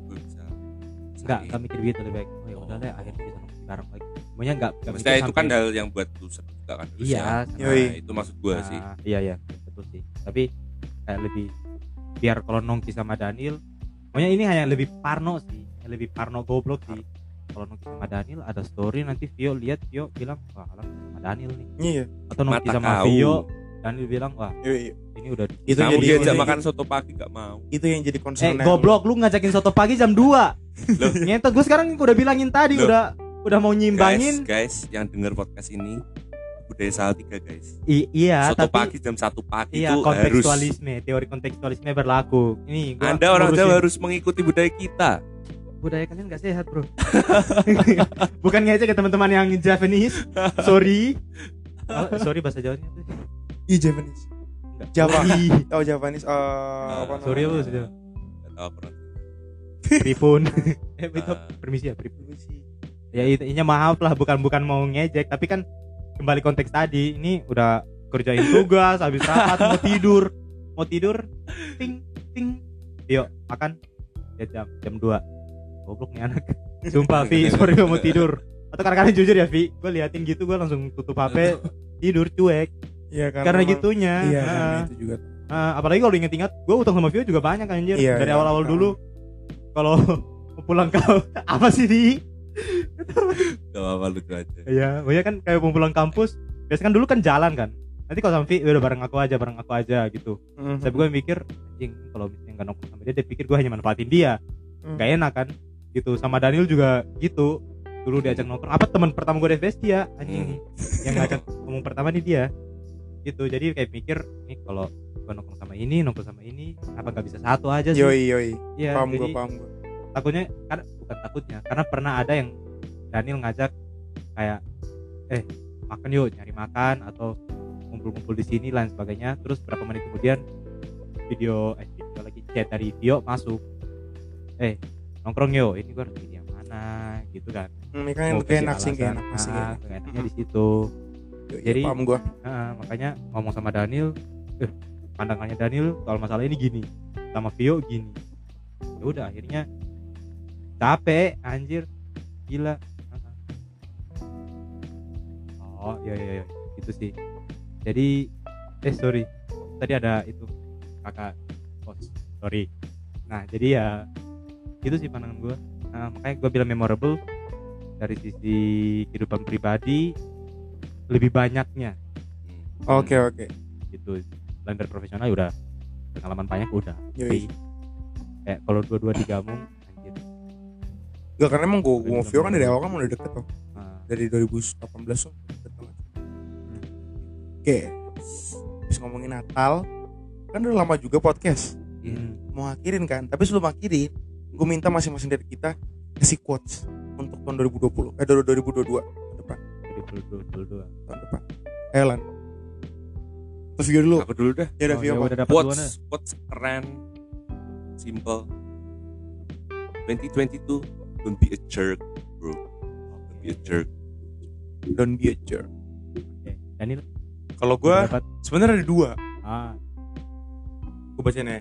gue bisa Enggak, selesai. enggak mikir gitu lebih baik. Oh ya udah deh, akhirnya bisa nongki bareng lagi. Semuanya enggak enggak Maksudnya itu kan hal yang buat lu juga kan Iya. Nah, itu maksud gue sih Nah, Iya iya, betul sih. Tapi kayak lebih biar kalau nongki sama Daniel, pokoknya ini hanya lebih parno sih, lebih parno goblok sih. Kalau nongki sama Daniel ada story nanti Vio lihat Vio bilang wah alam sama Daniel nih. iya Atau Mata sama kau. Vio Daniel bilang wah Yoi. ini udah itu kamu jadi diajak makan soto pagi gak mau itu yang jadi Eh concern goblok lu ngajakin soto pagi jam 2 Loh. Ngentot gue sekarang udah bilangin tadi Loh. udah udah mau nyimbangin guys guys yang denger podcast ini budaya Salatiga guys I- iya soto tapi pagi jam satu pagi Iya itu harus kontekstualisme, teori kontekstualisme berlaku. Ini gua anda orang Jawa harus mengikuti budaya kita budaya kalian gak sehat bro. Bukan ngecek ke teman-teman yang Japanese. Sorry. Oh, sorry bahasa Jawanya tuh. iya Japanese Enggak. Java. Sorry. tahu Japanese eh apa sorry apa bahasa Jawa? Gak tahu pernah Pripun. eh itu permisi ya pripun. Ya intinya maaf lah bukan bukan mau ngejek tapi kan kembali konteks tadi ini udah kerjain tugas habis rapat mau tidur mau tidur ting ting yuk makan ya jam jam 2 goblok nih anak sumpah Vi sorry gue mau tidur atau kadang-kadang jujur ya Vi gue liatin gitu gue langsung tutup HP tidur cuek iya kan karena memang- gitunya iya Nah, itu juga nah, apalagi kalau inget-inget gue utang sama Vio juga banyak anjir Iya, dari iya. awal-awal Nah. dulu kalau mau pulang kau apa sih di gak apa-apa aja Iya, pokoknya kan kayak mau pulang kampus, biasanya kan dulu kan jalan kan. Nanti kalau sama Vi, udah bareng aku aja, bareng aku aja gitu. Mhm. Tapi gue mikir, anjing kalau misalnya nggak nongkrong sama dia, dia pikir gue hanya manfaatin dia. Hmm. Gak enak kan? Gitu. Sama Daniel juga gitu. Dulu diajak nongkrong. Apa teman pertama gue di FBS dia, anjing. Yang ngajak ngomong pertama nih dia. Gitu. Jadi kayak mikir, nih kalau gue nongkrong sama ini, nongkrong sama ini, apa gak bisa satu aja sih? yoi yoi Iya, paham gue paham gue takutnya kan bukan takutnya karena pernah ada yang Daniel ngajak kayak eh makan yuk nyari makan atau ngumpul-ngumpul di sini lain sebagainya terus berapa menit kemudian video eh video lagi chat dari Vio masuk eh nongkrong yuk ini gua harus pilih yang mana gitu kan. Ini kan lebih enak sih enak sih ah, kayak enaknya di situ. Yoi, Jadi- paham gue Nah, makanya ngomong sama Daniel eh pandangannya Daniel soal masalah ini gini sama Vio gini. Ya udah akhirnya capek anjir. Gila. Oh iya iya iya. Itu sih. Jadi eh sorry. Tadi ada itu kakak kos sorry. Nah jadi ya itu sih pandangan gue nah, makanya gue bilang memorable dari sisi kehidupan pribadi lebih banyaknya. Hmm. Oke oke. gitu. Selain dari profesional ya udah. Pengalaman banyak udah. Yoi. Kayak kalau dua-dua digabung anjir. Gak karena emang gue gue Vio kan dari awal kan udah deket tuh. Nah, dari 2018 tuh deket banget. Oke, habis ngomongin Natal kan udah lama juga podcast. Hmm, mau akhirin kan tapi sebelum akhirin gue minta masing-masing dari kita kasih quotes untuk tahun 2020 eh 2022 tahun depan 2022 tahun depan ayo Lan terus Vio dulu Aku dulu dah. ya udah Oh, Vio ya apa? udah dapat dua nih. Quotes, quotes keren, simple. 2022, don't be a jerk, bro. Don't be a jerk. don't be a jerk Oke. Daniel kalau gue sebenarnya ada dua ah gue bacain ya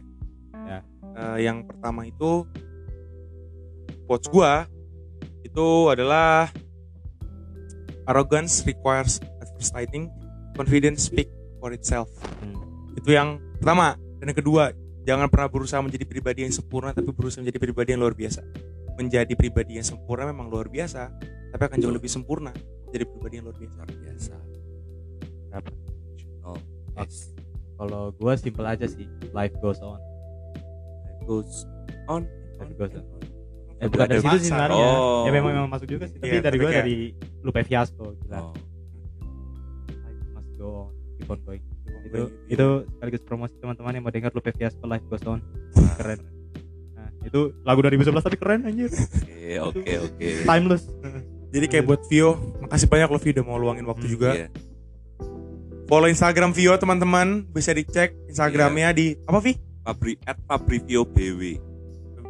Ya. Eh, yang pertama itu quotes gue itu adalah arrogance requires advertising confidence speak for itself hmm. itu yang pertama dan yang kedua jangan pernah berusaha menjadi pribadi yang sempurna tapi berusaha menjadi pribadi yang luar biasa menjadi pribadi yang sempurna memang luar biasa tapi akan jauh lebih sempurna jadi pribadi yang luar biasa Luar biasa. Oh, yes. kalau gue simple aja sih life goes on Life goes on. Life goes on. Eh, Eh, bukan dari situ sih sebenarnya. Oh. ya memang memang masuk juga sih. Tapi Iya, dari gue dari Lupe Fiasco gila. Oh. must go on keep on going itu going. itu sekaligus promosi teman-teman yang mau dengar Lupe Fiasco life goes on. Keren. Nah itu lagu 2011 tapi keren anjir. Oke, oke, oke. timeless. Jadi kayak buat Vio makasih banyak lo Vio udah mau luangin waktu Hmm, juga. Iya. follow Instagram Vio teman-teman. Bisa dicek Instagramnya di apa Vi? Fabri at Fabrivio BW.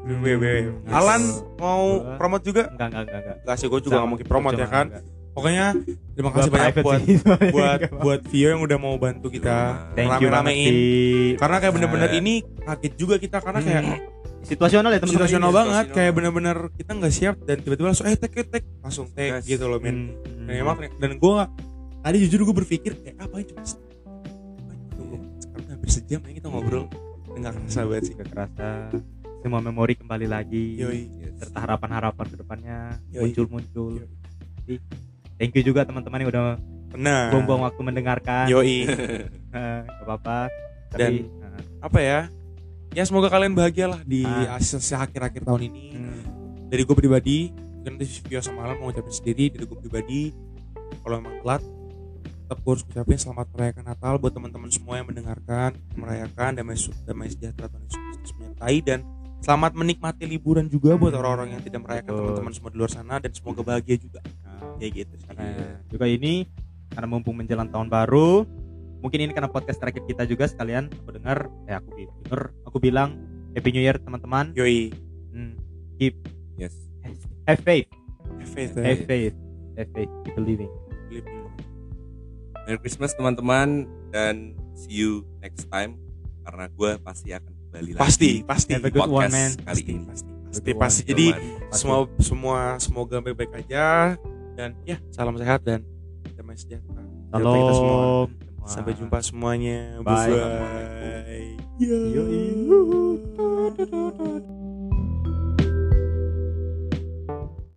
Hmm. Yes. Alan mau Gua- promote juga? Enggak enggak enggak enggak Gak sih gue juga gak mungkin promote ya Cuma kan? enggak. pokoknya terima kasih banyak buat buat Enggak buat Vio yang udah mau bantu kita rame-ramein. karena kayak bener-bener Nah. ini kaget juga kita karena kayak Hmm. situasional ya teman-teman. Situasional Iya, banget kayak bener-bener kita nggak siap dan tiba-tiba langsung eh tek tek langsung tek gitu loh men. Hmm. dan emang dan gue tadi jujur gue berpikir kayak apa cuma se- ngapain tunggu sekarang hampir sejam ya kita ngobrol. Nggak kerasa banget sih. Gak kerasa semua memori kembali lagi. Yoi. Serta harapan-harapan ke depannya muncul-muncul. Thank you juga teman-teman yang udah benar. buang-buang waktu mendengarkan. Yoi. Eh, gak apa-apa. Dan- tapi eh, apa ya? Ya semoga kalian bahagia lah di sisa akhir-akhir tahun ini. Hmm, dari gue pribadi mungkin nanti Vio sama Alan mau ngucapin sendiri dari gue pribadi kalau emang telat tetap gue harus ucapin selamat merayakan Natal buat teman-teman semua yang mendengarkan merayakan damai damai sejahtera Tuhan Yesus Kristus menyertai dan selamat menikmati liburan juga buat orang-orang yang tidak merayakan teman-teman semua di luar sana dan semoga bahagia juga. Nah, kayak gitu sih. karena juga ini karena mumpung menjelang tahun baru mungkin ini karena podcast terakhir kita juga sekalian aku dengar eh aku denger aku bilang happy new year teman-teman. Yoi. Hmm, Yes. have faith. Have faith Have have faith. Have faith. Keep believing. Merry Christmas teman-teman dan see you next time karena gue pasti akan kembali lagi. pasti pasti Have a good one, man. kali pasti ini. pasti pasti one. pasti jadi Teman. semua semua semoga baik-baik aja dan ya salam sehat dan damai sejahtera Buat kita semua. Sampai jumpa semuanya Bye. bye, bye. Yoi.